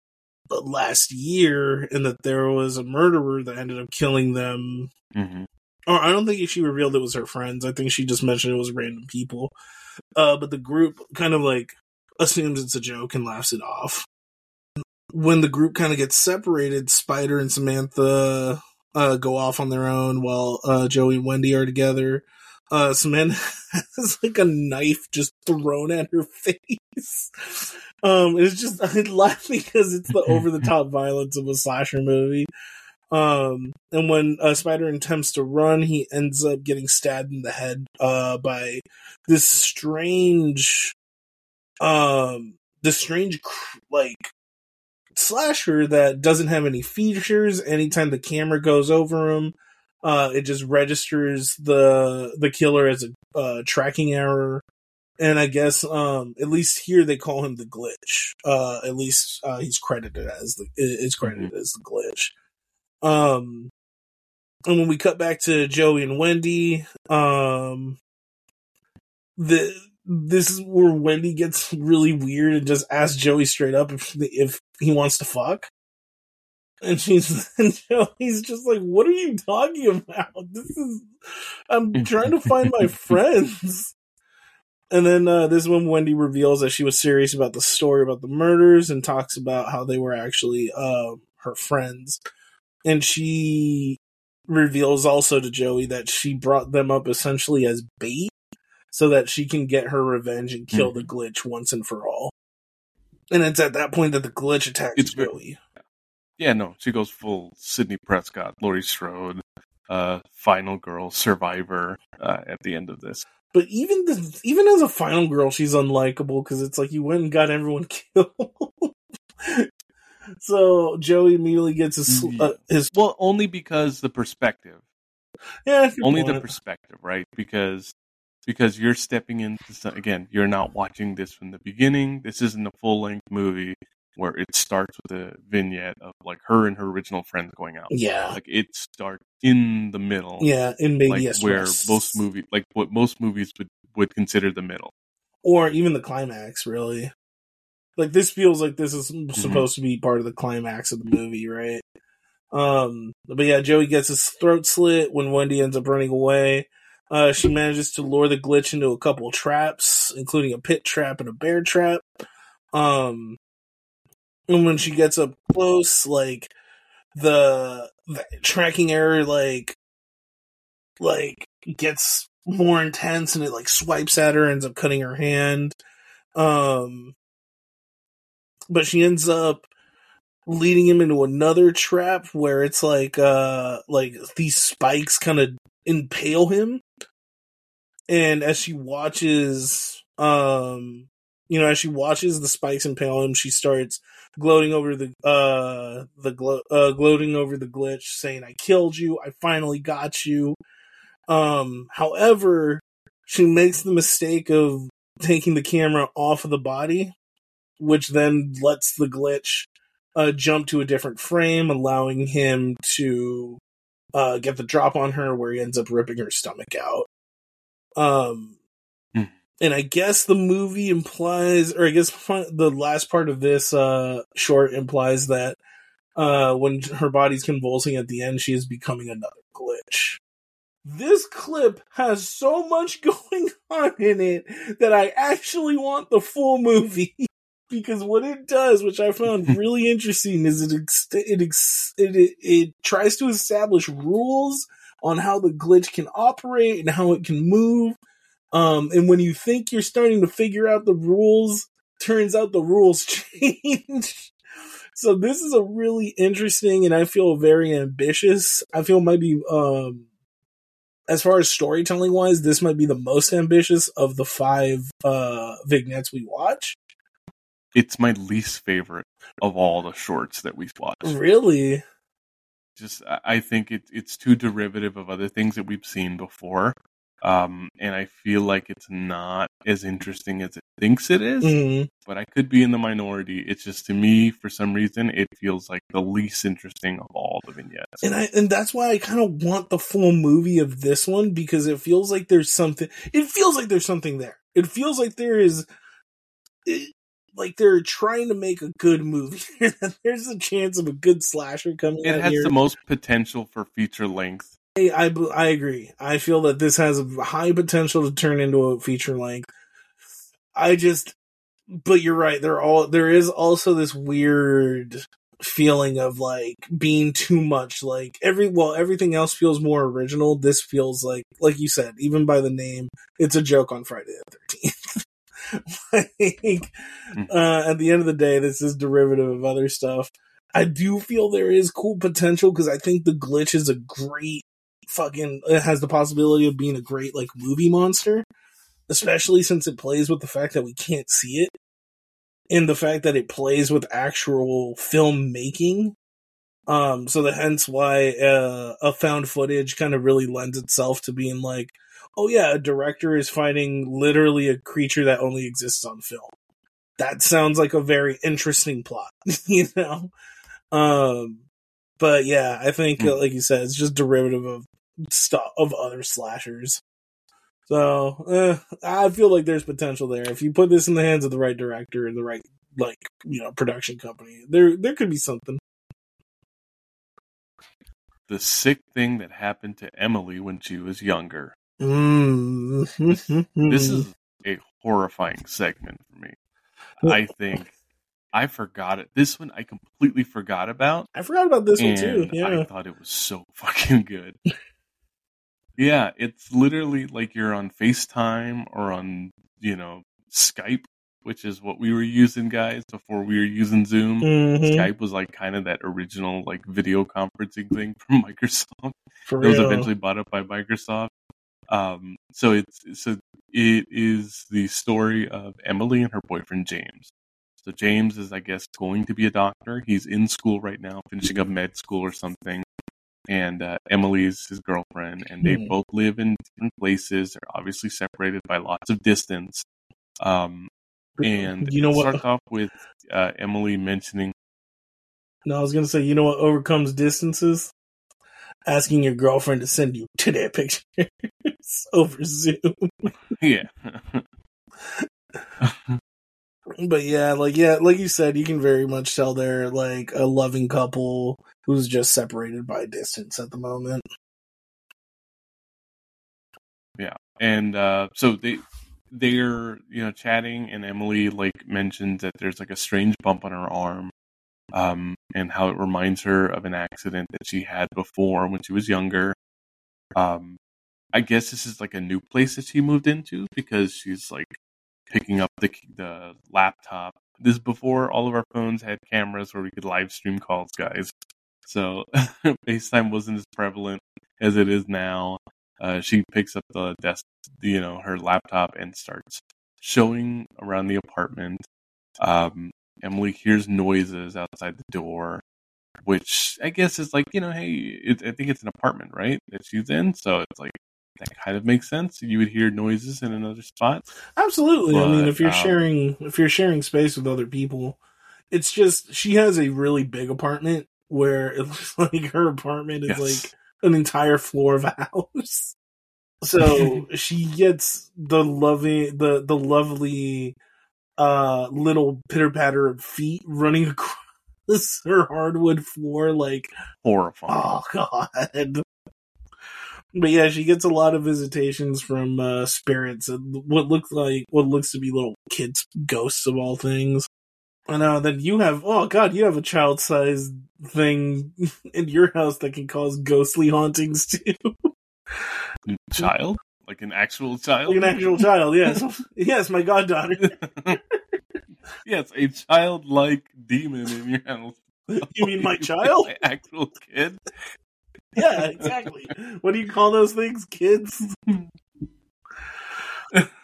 but last year, and that there was a murderer that ended up killing them mhm. or I don't think she revealed it was her friends. I think she just mentioned it was random people. Uh, but the group kind of like assumes it's a joke and laughs it off. When the group kind of gets separated, Spider and Samantha uh, go off on their own while uh, Joey and Wendy are together. Uh, Samantha [laughs] has like a knife just thrown at her [laughs] face. Um, it's just I laugh [laughs] because it's the over the top violence of a slasher movie. Um, and when uh, Spider attempts to run, he ends up getting stabbed in the head uh, by this strange, um, this strange like slasher that doesn't have any features. Anytime the camera goes over him, uh, it just registers the the killer as a uh, tracking error. And I guess um, at least here they call him the glitch. Uh, at least uh, he's credited as the is credited as the glitch. Um, and when we cut back to Joey and Wendy, um, the this is where Wendy gets [laughs] really weird and just asks Joey straight up if if he wants to fuck. And she's [laughs] and Joey's just like, "What are you talking about? This is I'm trying to find my [laughs] friends." And then uh, this is when Wendy reveals that she was serious about the story about the murders and talks about how they were actually uh, her friends. And she reveals also to Joey that she brought them up essentially as bait so that she can get her revenge and kill the glitch once and for all. And it's at that point that the glitch attacks It's Joey. Yeah, no, she goes full Sidney Prescott, Laurie Strode, uh, final girl, survivor uh, at the end of this. But even the, even as a final girl, she's unlikable because it's like you went and got everyone [laughs] killed. so Joey immediately gets his Mm-hmm. uh, his Well, only because the perspective, yeah only the perspective, right? Because because you're stepping into again, you're not watching this from the beginning. This isn't a full length movie where it starts with a vignette of like her and her original friends going out. yeah Like it starts in the middle. yeah in maybe like yes where most movie like what most movies would would consider the middle. or even the climax really like this feels like this is Mm-hmm. supposed to be part of the climax of the movie right um but yeah joey gets his throat slit when wendy ends up running away uh she manages to lure the glitch into a couple traps including a pit trap and a bear trap um and when she gets up close like the, the tracking error like like gets more intense and it like swipes at her ends up cutting her hand. Um but she ends up leading him into another trap where it's like uh like these spikes kind of impale him. And as she watches um you know, as she watches the spikes impale him, she starts gloating over the uh the glo- uh gloating over the glitch, saying, "I killed you. I finally got you." Um, however, she makes the mistake of taking the camera off of the body, which then lets the glitch uh, jump to a different frame, allowing him to uh, get the drop on her, where he ends up ripping her stomach out. Um. And I guess the movie implies, or I guess the last part of this uh, short implies that uh, when her body's convulsing at the end, she is becoming another glitch. This clip has so much [laughs] going on in it that I actually want the full movie. [laughs] because what it does, which I found [laughs] really interesting, is it ex- it, ex- it it it tries to establish rules on how the glitch can operate and how it can move. Um, and when you think you're starting to figure out the rules, turns out the rules [laughs] change. so this is a really interesting and I feel very ambitious. I feel might be um as far as storytelling wise, this might be the most ambitious of the five uh vignettes we watch. It's my least favorite of all the shorts that we've watched. Really? Just, I- I think it, it's too derivative of other things that we've seen before. Um, and I feel like it's not as interesting as it thinks it is, Mhm. but I could be in the minority. It's just to me, for some reason, it feels like the least interesting of all the vignettes. And I and that's why I kind of want the full movie of this one because it feels like there's something. It feels like there's something there. It feels like there is, it- like they're trying to make a good movie. [laughs] there's a chance of a good slasher coming It out has here. the most potential for feature length. I, I agree. I feel that this has a high potential to turn into a feature length. I just, but you're right. There all there is also this weird feeling of like being too much. Like every well, everything else feels more original. This feels like, like you said, even by the name, it's a joke on Friday the Thirteenth. [laughs] like, uh, at the end of the day, this is derivative of other stuff. I do feel there is cool potential because I think the glitch is a great fucking it has the possibility of being a great like movie monster especially since it plays with the fact that we can't see it and the fact that it plays with actual filmmaking. Um so that hence why uh, a found footage kind of really lends itself to being like oh yeah a director is finding literally a creature that only exists on film. That sounds like a very interesting plot [laughs] you know? Um but yeah i think uh, like you said it's just derivative of stuff of other slashers so eh, i feel like there's potential there if you put this in the hands of the right director and the right like you know production company there there could be something The sick thing that happened to Emily when she was younger. mm. This is a horrifying segment for me. I think I forgot it. This one I completely forgot about. i forgot about this one too yeah I thought it was so [laughs] fucking good. yeah, it's literally like you're on FaceTime or on, you know, Skype, which is what we were using, guys, before we were using Zoom. Mhm. Skype was like kind of that original like video conferencing thing [laughs] from Microsoft. for It was eventually bought up by Microsoft. Um, so it's so it is the story of Emily and her boyfriend James. So James is, I guess, going to be a doctor. He's in school right now, finishing up med school or something. And uh, Emily is his girlfriend, and they Hmm. both live in different places. They're obviously separated by lots of distance. Um, and you know what starts off with uh, Emily mentioning No, I was gonna say, you know what overcomes distances? Asking your girlfriend to send you [laughs] today pictures [laughs] over Zoom. yeah. [laughs] But yeah, like yeah, like you said, you can very much tell they're like a loving couple who's just separated by distance at the moment. Yeah, and uh, so they they're you know chatting and emily like mentions that there's like a strange bump on her arm um and how it reminds her of an accident that she had before when she was younger um i guess this is like a new place that she moved into because she's like picking up the the laptop this is before all of our phones had cameras where we could live stream calls guys so [laughs] facetime wasn't as prevalent as it is now uh, she picks up the desk, you know, her laptop and starts showing around the apartment. Um, Emily hears noises outside the door, which I guess is like, you know, hey, it, I think it's an apartment, right? That she's in. So it's like, that kind of makes sense. You would hear noises in another spot. Absolutely. But, I mean, if you're um, sharing, if you're sharing space with other people, it's just, she has a really big apartment where it [laughs] looks like her apartment is Yes. like an entire floor of a [laughs] house. So [laughs] she gets the loving, the, the lovely, uh, little pitter patter of feet running across her hardwood floor like horrifying. Oh god. But yeah, she gets a lot of visitations from uh, spirits and what looks like what looks to be little kids ghosts of all things. And uh, then you have oh god, you have a child sized thing [laughs] in your house that can cause ghostly hauntings [laughs] too. child? Like an actual child? like an actual child, yes. [laughs] yes, my goddaughter. yes, a childlike demon in your house. You mean my child? My actual kid? [laughs] Yeah, exactly. What do you call those things? Kids? [laughs]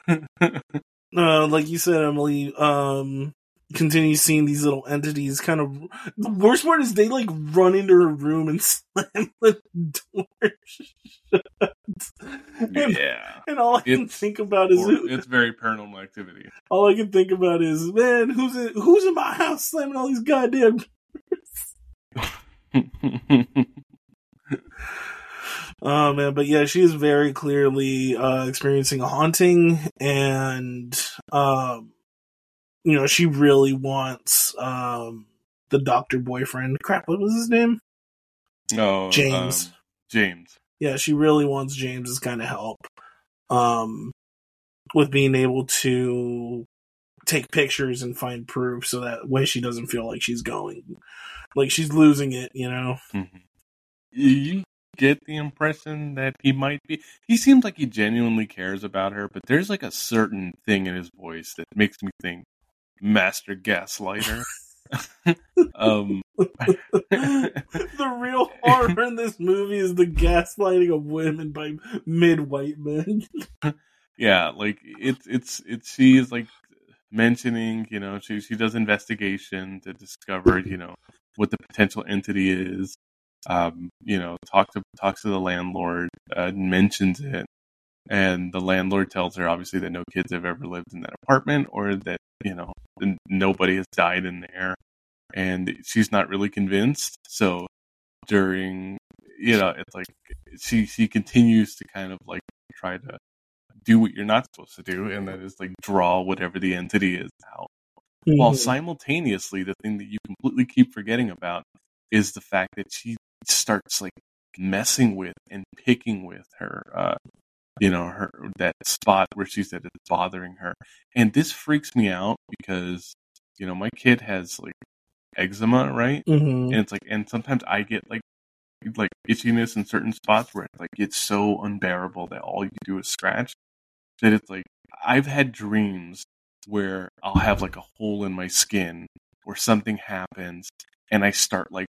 uh, like you said, Emily, um, continues seeing these little entities kind of. The worst part is they like run into her room and [laughs] slam the door shut. And, yeah. and all I can It's think about is it's very paranormal activity. all I can think about is man, who's in, who's in my house slamming all these goddamn. [laughs] Oh man, but yeah, she is very clearly uh, experiencing a haunting, and um, you know, she really wants um the doctor boyfriend. Crap, what was his name? oh, James. um, James. Yeah, she really wants James's kind of help, um, with being able to take pictures and find proof, so that way she doesn't feel like she's going, like she's losing it. You know. Mhm. You get the impression that he might be. He seems like he genuinely cares about her, but there's like a certain thing in his voice that makes me think master gaslighter. [laughs] um, the real horror in this movie is the gaslighting of women by mid white men. [laughs] yeah, like it's it's it's she is like mentioning, you know, she she does investigation to discover, you know, what the potential entity is. Um, you know, talk to talks to the landlord, uh, mentions it, and the landlord tells her obviously that no kids have ever lived in that apartment or that you know nobody has died in there, and she's not really convinced. So during you know, it's like she she continues to kind of like try to do what you're not supposed to do, and that is like draw whatever the entity is out. While simultaneously, the thing that you completely keep forgetting about is the fact that she starts like messing with and picking with her, uh, you know, her that spot where she said it's bothering her, and this freaks me out because you know my kid has like eczema, right? Mhm. and it's like and sometimes i get like like itchiness in certain spots where it's like it's so unbearable that all you do is scratch that it's like i've had dreams where i'll have like a hole in my skin or something happens and i start like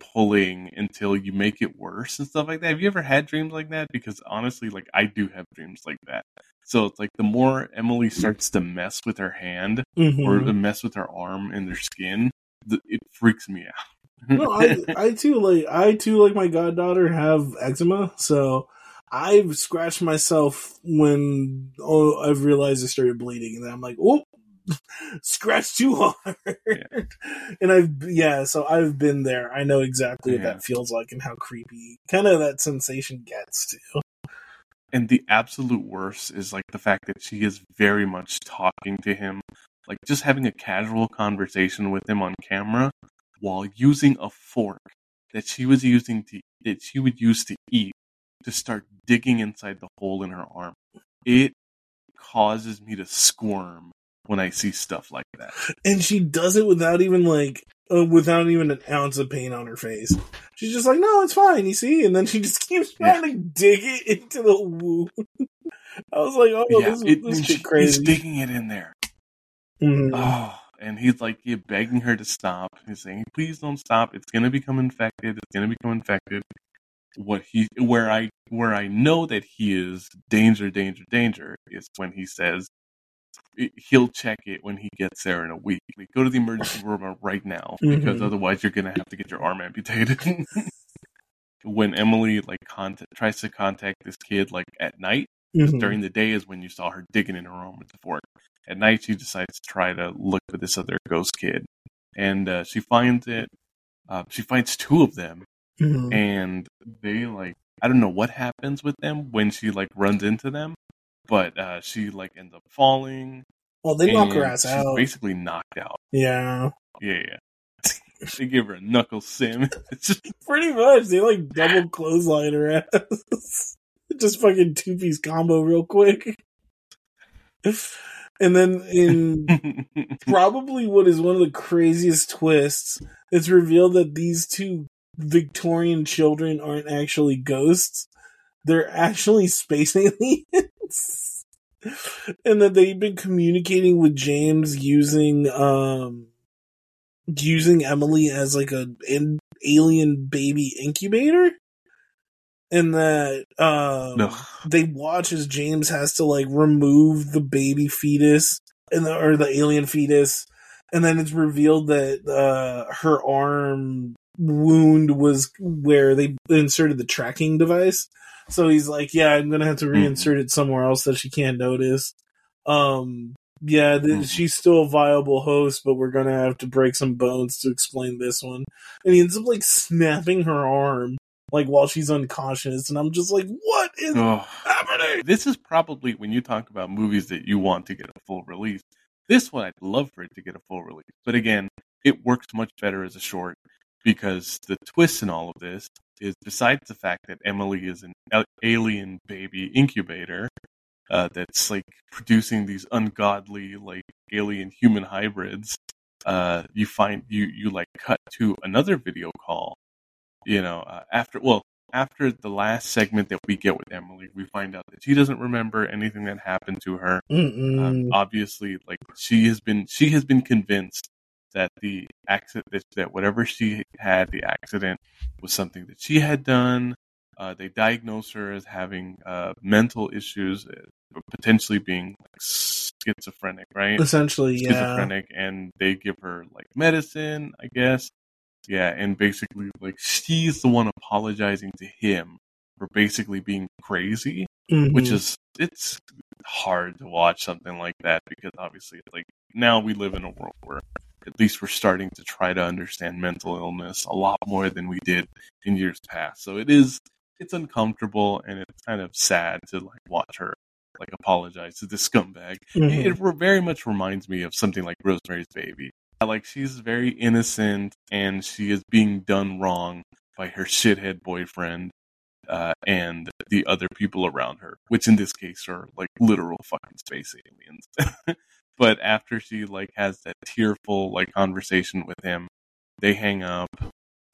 pulling until you make it worse and stuff like that. Have you ever had dreams like that? Because honestly like i do have dreams like that. So it's like the more emily starts to mess with her hand Mhm. or to mess with her arm and their skin th- it freaks me out. No, I, I [laughs] too like I too like my goddaughter have eczema, so I've scratched myself when oh I've realized I started bleeding, and then I'm like, oh, [laughs] scratch too hard, [laughs] and I've yeah, so I've been there. I know exactly what that feels like and how creepy kind of that sensation gets too. And the absolute worst is like the fact that she is very much talking to him, like just having a casual conversation with him on camera while using a fork that she was using to that she would use to eat to start digging inside the hole in her arm. It causes me to squirm when I see stuff like that. and she does it without even like uh, without even an ounce of pain on her face. She's just like, no, it's fine, you see, and then she just [laughs] keeps trying to dig it into the wound. [laughs] I was like, oh, yeah, this, it, this and shit she- crazy. he's digging it in there. Mhm. Oh, and he's like yeah, begging her to stop. He's saying, "Please don't stop. It's gonna become infected. It's gonna become infected." What he, where I, where I know that he is danger, danger, danger is when he says, he'll check it when he gets there in a week. Like, go to the emergency room right now because Mhm. otherwise you're gonna have to get your arm amputated. [laughs] when Emily like contact, tries to contact this kid like at night, Mhm. during the day is when you saw her digging in her room with the fork. At night, she decides to try to look for this other ghost kid, and uh, she finds it. Uh, she finds two of them, Mhm. and they like I don't know what happens with them when she like runs into them, but uh, she like ends up falling. Well, they knock her ass she's out. basically knocked out. Yeah, Yeah, yeah. they give her a knuckle sim. [laughs] It's just [laughs] pretty much. They like double clothesline her ass. [laughs] Just fucking two piece combo real quick. And then in probably what is one of the craziest twists, it's revealed that these two Victorian children aren't actually ghosts. They're actually space aliens. [laughs] and that they've been communicating with James using um using Emily as like a an alien baby incubator. And that um Ugh. they watch as James has to like remove the baby fetus and the or the alien fetus, and then it's revealed that uh her arm wound was where they inserted the tracking device. So he's like, "Yeah, I'm gonna have to reinsert it somewhere else that she can't notice." Um, yeah, th- Mhm. she's still a viable host, but we're gonna have to break some bones to explain this one. And he ends up like snapping her arm like while she's unconscious, and I'm just like, "What is Ugh. happening?" This is probably when you talk about movies that you want to get a full release. This one, I'd love for it to get a full release. But again, it works much better as a short because the twist in all of this is besides the fact that Emily is an alien baby incubator uh, that's like producing these ungodly like alien human hybrids. Uh, you find you you like cut to another video call. You know, uh, after well, after the last segment that we get with Emily, we find out that she doesn't remember anything that happened to her. Um, obviously, like she has been, she has been convinced that the accident, that, whatever she had, the accident was something that she had done. Uh, they diagnose her as having uh, mental issues, uh, potentially being like schizophrenic, right? Essentially, yeah. schizophrenic and they give her like medicine, I guess. Yeah, and basically like she's the one apologizing to him for basically being crazy, Mhm. which is it's hard to watch something like that because obviously like now we live in a world where at least we're starting to try to understand mental illness a lot more than we did in years past. So it is it's uncomfortable and it's kind of sad to like watch her like apologize to this [laughs] scumbag Mhm. it re- very much reminds me of something like Rosemary's Baby. Like she's very innocent and she is being done wrong by her shithead boyfriend uh, and the other people around her, which in this case are like literal fucking space aliens. [laughs] but after she like has that tearful like conversation with him, they hang up,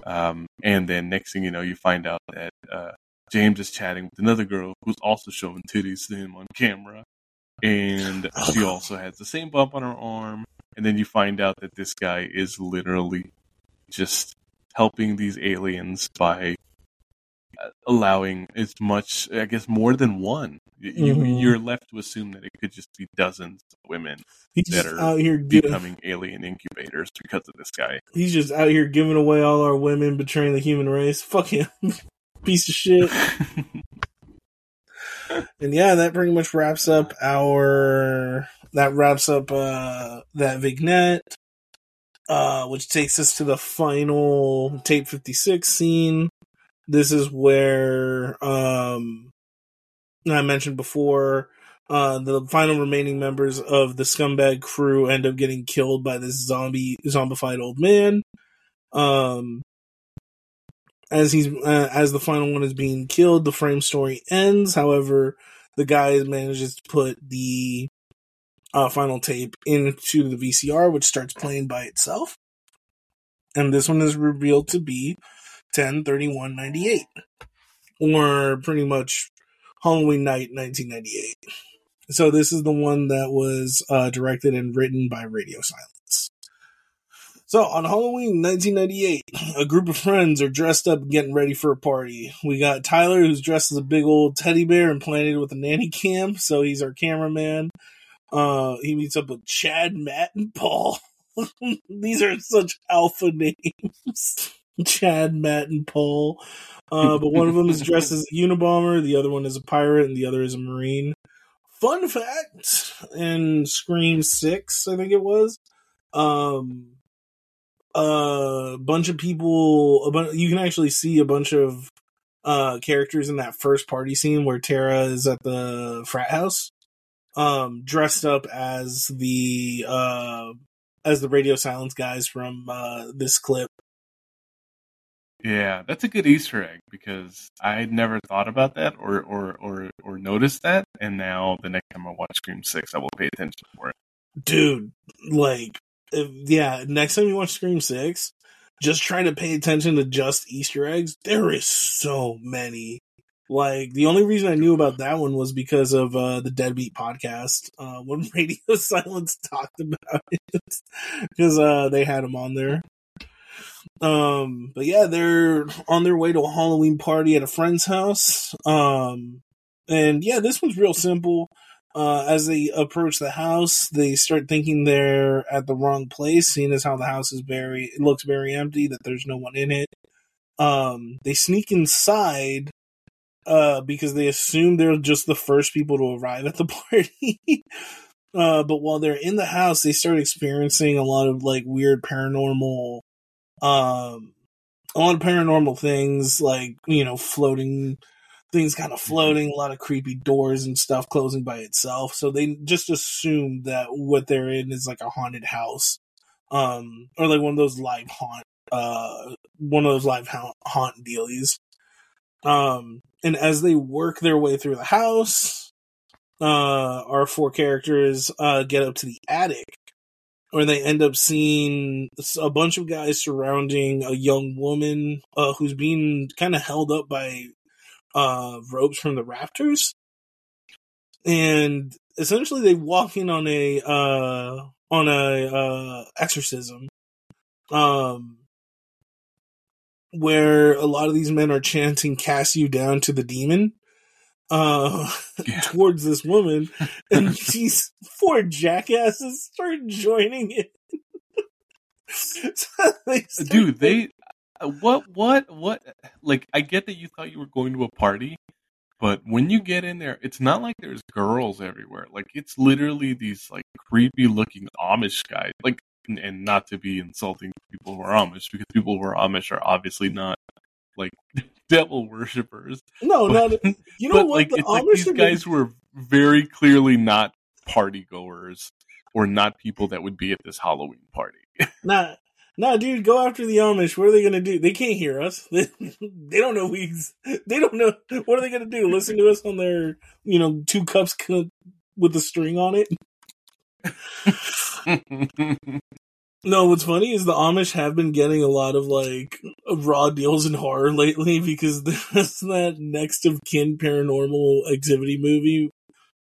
um, and then next thing you know, you find out that uh, James is chatting with another girl who's also showing titties to him on camera and she also has the same bump on her arm. And then you find out that this guy is literally just helping these aliens by allowing as much, I guess, more than one. You, Mhm. You're left to assume that it could just be dozens of women He's that are out here becoming alien incubators because of this guy. he's just out here giving away all our women, betraying the human race. Fuck him, [laughs] piece of shit. [laughs] And yeah, that pretty much wraps up our that wraps up uh that vignette. Uh which takes us to the final tape 56 scene. This is where um I mentioned before uh the final remaining members of the scumbag crew end up getting killed by this zombie zombified old man. Um as he's uh, as the final one is being killed, the frame story ends. However, the guy manages to put the uh, final tape into the VCR, which starts playing by itself. And this one is revealed to be 103198, or pretty much Halloween night 1998. So this is the one that was uh, directed and written by Radio Silence. So on Halloween 1998, a group of friends are dressed up getting ready for a party. We got Tyler, who's dressed as a big old teddy bear implanted with a nanny cam, so he's our cameraman. Uh, he meets up with Chad, Matt, and Paul. [laughs] These are such alpha names. [laughs] Chad, Matt, and Paul. Uh, but one of them is dressed as a Unabomber, the other one is a pirate, and the other is a Marine. Fun fact in Scream 6, I think it was, um, a bunch of people, a bunch, you can actually see a bunch of uh, characters in that first party scene where Tara is at the frat house, um, dressed up as the uh, as the radio silence guys from uh, this clip. Yeah, that's a good Easter egg because I never thought about that or, or, or, or noticed that, and now the next time I watch Scream Six, I will pay attention for it. Dude, like, if, yeah, next time you watch Scream Six, just try to pay attention to just Easter eggs. There is so many. Like the only reason I knew about that one was because of uh, the Dead Meat podcast uh, [laughs] when Radio Silence talked about it because uh, they had him on there. Um, but yeah, they're on their way to a Halloween party at a friend's house. Um, and yeah, this one's real simple. Uh, as they approach the house, they start thinking they're at the wrong place, seeing as how the house is very, it looks very empty, that there's no one in it. Um, they sneak inside, uh, because they assume they're just the first people to arrive at the [laughs] party. uh, but while they're in the house, they start experiencing a lot of like weird paranormal um, a lot of paranormal things, like you know, floating things, kind of floating, a lot of creepy doors and stuff closing by itself. So they just assume that what they're in is like a haunted house, um, or like one of those live haunt, uh, one of those live haunt, haunt dealies. Um, and as they work their way through the house, uh, our four characters uh, get up to the attic where they end up seeing a bunch of guys surrounding a young woman uh, who's being kind of held up by uh, ropes from the raptors, and essentially they walk in on a uh, on a uh, exorcism, um, where a lot of these men are chanting "Cast you down to the demon." Uh yeah. [laughs] towards this woman and [laughs] these four jackasses start joining it [laughs] so they start dude they uh, what what what like i get that you thought you were going to a party but when you get in there it's not like there's girls everywhere. Like it's literally these like creepy looking amish guys. Like and, and not to be insulting people who are amish because people who are amish are obviously not like devil worshippers. No, but, no, [laughs] you know what? Like the it's Amish like these guys be... were very clearly not party goers or not people that would be at this Halloween party. [laughs] nah, nah, dude, go after the Amish. What are they gonna do? They can't hear us. They, [laughs] they don't know we. They don't know what are they gonna do? Listen to us on their, you know, two cups with a string on it. No, what's funny is the Amish have been getting a lot of like raw deals in horror lately [laughs] because there's that next of kin paranormal activity movie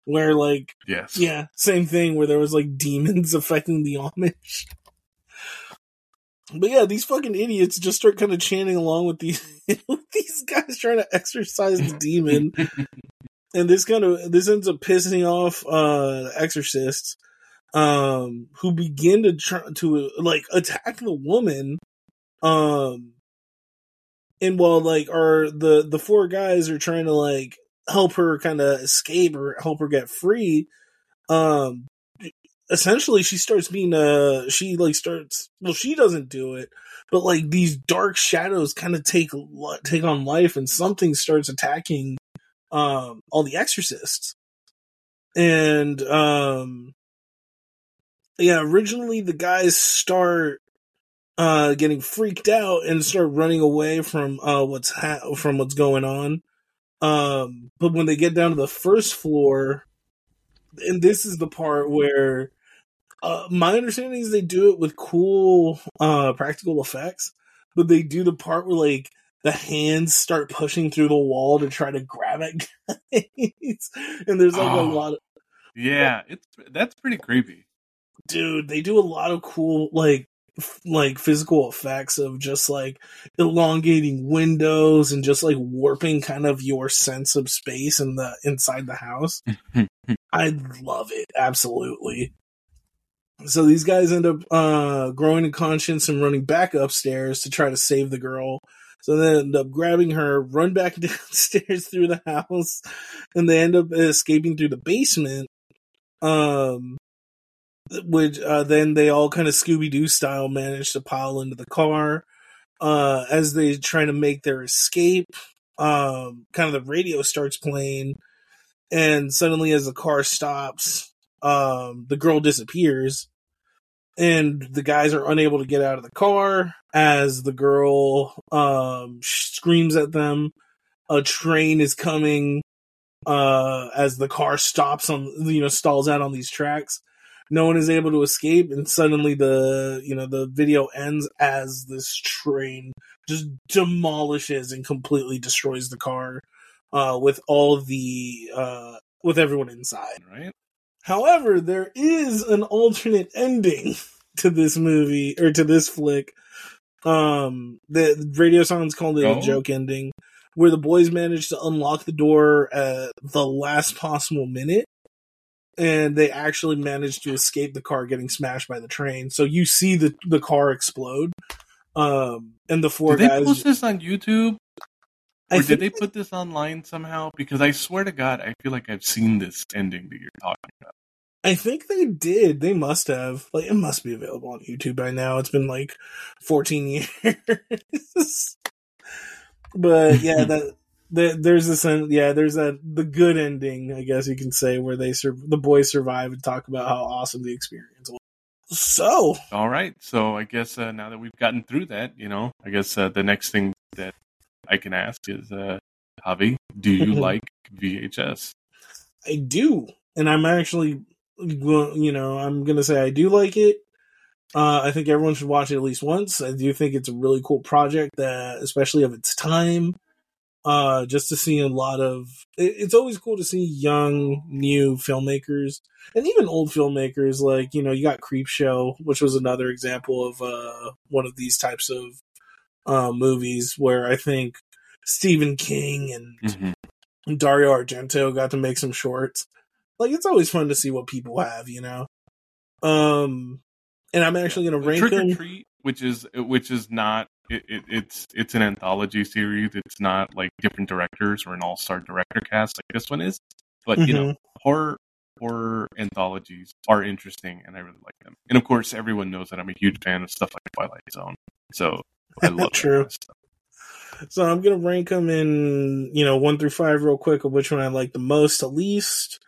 where like yes yeah same thing where there was like demons [laughs] affecting the Amish. But yeah, these fucking idiots just start kind of chanting along with these [laughs] with these guys trying to exorcise the demon. and this kind of this ends up pissing off uh the exorcists um, who begin to try to like attack the woman. Um, and while like are the the four guys are trying to like help her kind of escape or help her get free, um, essentially she starts being uh she like starts well she doesn't do it but like these dark shadows kind of take take on life and something starts attacking um all the exorcists and um yeah, originally the guys start uh getting freaked out and start running away from uh what's ha- from what's going on. Um but when they get down to the first floor and this is the part where uh my understanding is they do it with cool uh practical effects, but they do the part where like the hands start pushing through the wall to try to grab at [laughs] guys. and there's like oh, a lot of Yeah, it's that's pretty creepy dude, they do a lot of cool like f- like physical effects of just like elongating windows and just like warping kind of your sense of space in the inside the house. [laughs] I love it absolutely. So these guys end up uh, growing in conscience and running back upstairs to try to save the girl. So they end up grabbing her, run back [laughs] downstairs through the house, and they end up escaping through the basement. Um, which uh, then they all kind of Scooby Doo style manage to pile into the car. Uh, as they try to make their escape, um, kind of the radio starts playing, and suddenly, as the car stops, um, the girl disappears, and the guys are unable to get out of the car as the girl um, screams at them. A train is coming uh, as the car stops on, you know, stalls out on these tracks no one is able to escape and suddenly the you know the video ends as this train just demolishes and completely destroys the car uh, with all the uh, with everyone inside. Right. However there is an alternate ending [laughs] to this movie or to this flick. Um the radio silence called it oh. a joke ending where the boys managed to unlock the door at the last possible minute and they actually managed to escape the car getting smashed by the train. So you see the the car explode. Um, and the four did guys. they post this on YouTube? Or did they put this online somehow? Because I swear to God, I feel like I've seen this ending that you're talking about. I think they did. They must have. Like, it must be available on YouTube by now. It's been like 14 [laughs] years. but yeah, [laughs] that the, there's this yeah there's a the good ending i guess you can say where they sur- the boys survive and talk about how awesome the experience was. So. All right. So i guess uh, now that we've gotten through that you know i guess uh, the next thing that i can ask is uh javi do you [laughs] like vhs i do. And i'm actually you know i'm gonna say i do like it. Uh, I think everyone should watch it at least once. I do think it's a really cool project that, especially of its time, uh, just to see a lot of. It, it's always cool to see young, new filmmakers, and even old filmmakers. Like you know, you got Creepshow, which was another example of uh, one of these types of uh, movies where I think Stephen King and mm-hmm. Dario Argento got to make some shorts. Like it's always fun to see what people have, you know. Um, and I'm actually going to rank Trick them. Treat, which is which is not it, it, it's it's an anthology series. It's not like different directors or an all star director cast like this one is. But mm-hmm. you know, mm-hmm. horror horror anthologies are interesting, and I really like them. And of course, everyone knows that I'm a huge fan of stuff like Twilight Zone. So I love [laughs] True. So I'm gonna rank them in you know one through five real quick of which one I like the most to least.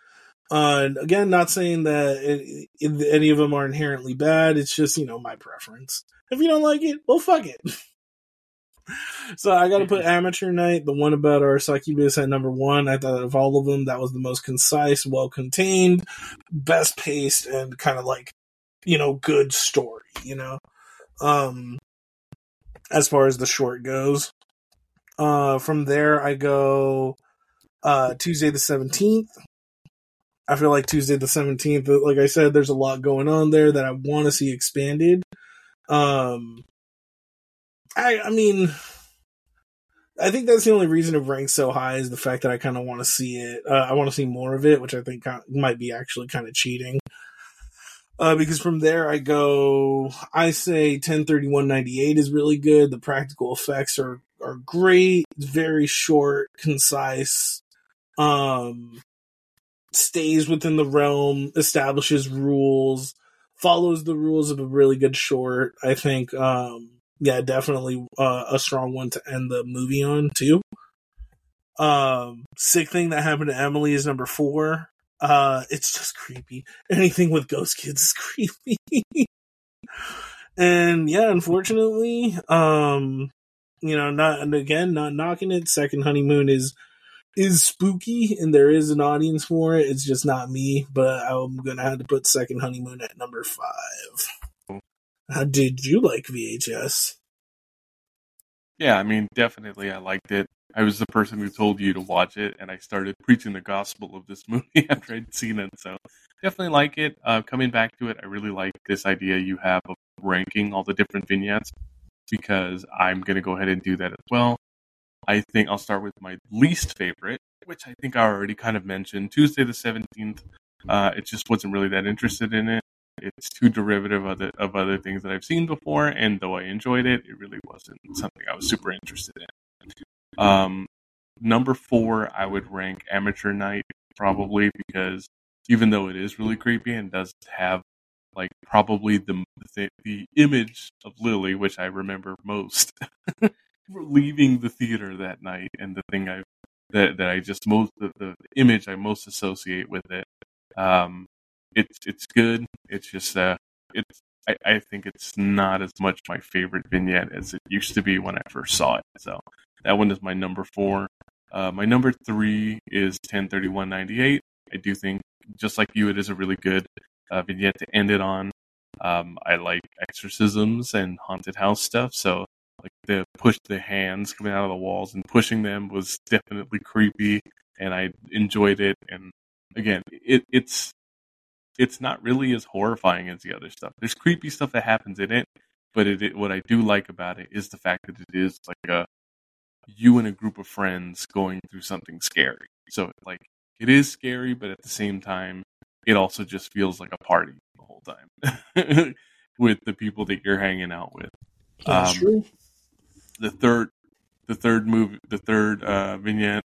Uh, again, not saying that it, it, any of them are inherently bad. It's just you know my preference. If you don't like it, well, fuck it. [laughs] [laughs] so I got to put Amateur Night, the one about our succubus, at number one. I thought of all of them, that was the most concise, well contained, best paced, and kind of like, you know, good story, you know? Um, as far as the short goes. Uh, from there, I go uh, Tuesday the 17th. I feel like Tuesday the 17th, like I said, there's a lot going on there that I want to see expanded. Um, I, I mean, I think that's the only reason it ranks so high is the fact that I kind of want to see it. Uh, I want to see more of it, which I think might be actually kind of cheating. Uh, because from there I go, I say 103198 is really good. The practical effects are, are great. very short, concise. Um, stays within the realm, establishes rules, follows the rules of a really good short. I think, um, yeah, definitely uh, a strong one to end the movie on too. Um, sick thing that happened to Emily is number four. Uh, it's just creepy. Anything with ghost kids is [laughs] creepy. and yeah, unfortunately, um, you know, not and again, not knocking it. Second honeymoon is is spooky, and there is an audience for it. It's just not me, but I'm gonna have to put second honeymoon at number five. How did you like VHS? Yeah, I mean, definitely, I liked it. I was the person who told you to watch it, and I started preaching the gospel of this [laughs] movie after I'd seen it. So, definitely like it. Uh, coming back to it, I really like this idea you have of ranking all the different vignettes because I'm going to go ahead and do that as well. I think I'll start with my least favorite, which I think I already kind of mentioned Tuesday the 17th Uh, it just wasn't really that interested in it. It's too derivative of, the, of other things that I've seen before, and though I enjoyed it, it really wasn't something I was super interested in. Um, number four, I would rank Amateur Night probably because even though it is really creepy and does have like probably the the, the image of Lily, which I remember most, [laughs] leaving the theater that night, and the thing I that that I just most the, the image I most associate with it. Um, it's it's good. It's just uh, it's I, I think it's not as much my favorite vignette as it used to be when I first saw it. So that one is my number four. Uh, my number three is ten thirty one ninety eight. I do think, just like you, it is a really good uh, vignette to end it on. Um, I like exorcisms and haunted house stuff, so like the push the hands coming out of the walls and pushing them was definitely creepy, and I enjoyed it. And again, it, it's it's not really as horrifying as the other stuff. There's creepy stuff that happens in it, but it, it what I do like about it is the fact that it is like a you and a group of friends going through something scary. So like it is scary, but at the same time, it also just feels like a party the whole time [laughs] with the people that you're hanging out with. That's Um, true. The third, the third movie, the third uh, vignette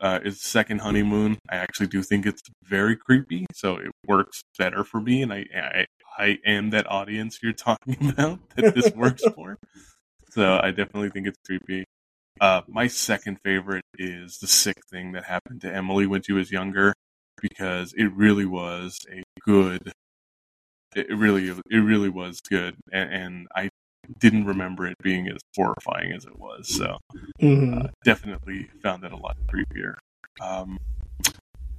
uh, is second honeymoon. I actually do think it's very creepy, so it works better for me, and I I, I am that audience you're talking [laughs] about that this works [laughs] for. So I definitely think it's creepy. Uh, my second favorite is the sick thing that happened to Emily when she was younger, because it really was a good. It really, it really was good, and, and I didn't remember it being as horrifying as it was. So Mhm. uh, definitely found it a lot creepier. Um,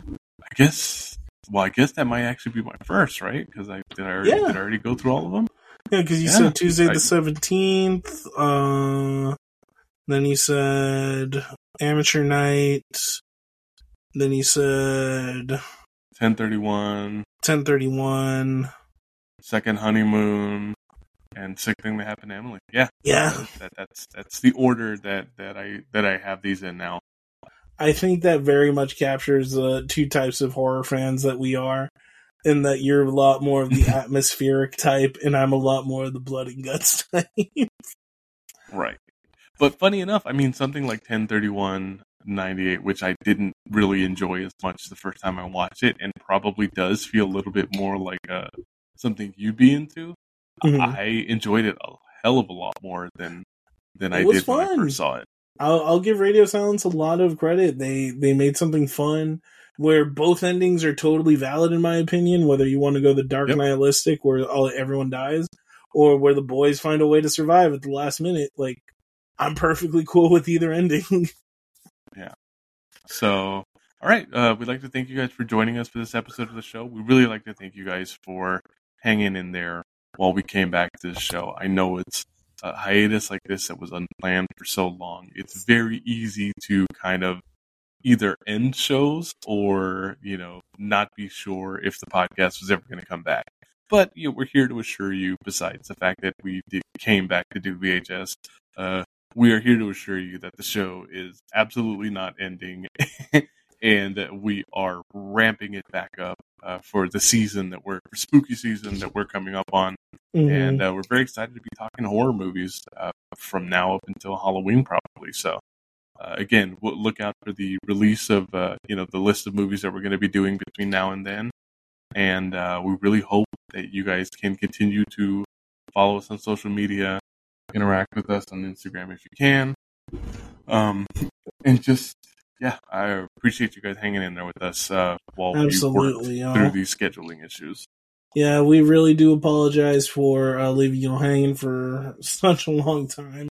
I guess. Well, I guess that might actually be my first, right? Because I did I already Yeah. did I already go through all of them. Yeah, because you Yeah, said Tuesday I- the seventeenth. Uh, then you said amateur night. Then you said ten thirty one. Ten thirty one. Second honeymoon, and sick thing that happened to Emily. Yeah, Yeah, that, that's that's the order that that I that I have these in now. I think that very much captures the two types of horror fans that we are. In that you're a lot more of the [laughs] atmospheric type, and I'm a lot more of the blood and guts [laughs] type. Right. But funny enough, I mean something like 1031 98 which I didn't really enjoy as much the first time I watched it and probably does feel a little bit more like uh something you'd be into. Mhm. I enjoyed it a hell of a lot more than than I It was did when I fun. first saw it. I'll, I'll give Radio Silence a lot of credit. They they made something fun where both endings are totally valid in my opinion. Whether you want to go the dark Yep. nihilistic where all everyone dies, or where the boys find a way to survive at the last minute, like I'm perfectly cool with either ending. [laughs] Yeah. So, all right, uh, we'd like to thank you guys for joining us for this episode of the show. We really like to thank you guys for hanging in there while we came back to the show. I know it's a hiatus like this that was unplanned for so long. It's very easy to kind of either end shows or, you know, not be sure if the podcast was ever going to come back. But you know, we're here to assure you, besides the fact that we did, came back to do VHS, uh, we are here to assure you that the show is absolutely not ending [laughs] and that we are ramping it back up uh, for the season that we're for spooky season that we're coming up on. Mhm. and uh, we're very excited to be talking horror movies uh, from now up until halloween probably. So uh, again we'll look out for the release of uh, you know the list of movies that we're going to be doing between now and then. And uh, we really hope that you guys can continue to follow us on social media interact with us on instagram if you can. Um, and just yeah i appreciate you guys hanging in there with us uh, while we work Absolutely, through these scheduling issues Yeah, we really do apologize for uh, leaving you hanging for [laughs] such a long time.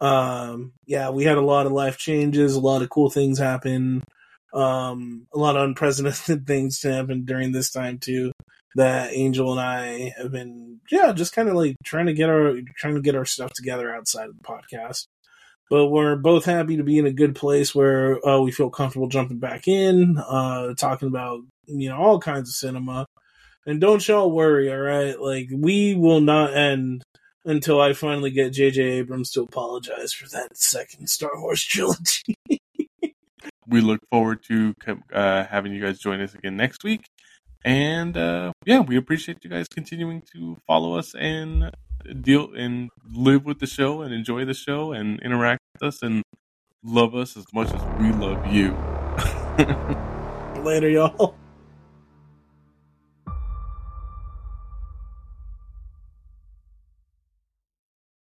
Um, yeah, we had a lot of life changes, a lot of cool things happen, um, a lot of unprecedented [laughs] things to happen during this time too. That Angel and I have been, yeah, just kind of like trying to get our trying to get our stuff together outside of the podcast but we're both happy to be in a good place where uh, we feel comfortable jumping back in, uh, talking about you know all kinds of cinema. And don't y'all worry, all right? Like we will not end until I finally get J.J. Abrams to apologize for that second Star Wars [laughs] trilogy. we look forward to uh, having you guys join us again next week. And uh, yeah, we appreciate you guys continuing to follow us and deal and live with the show and enjoy the show and interact us and love us as much as we love you. [laughs] Later, y'all.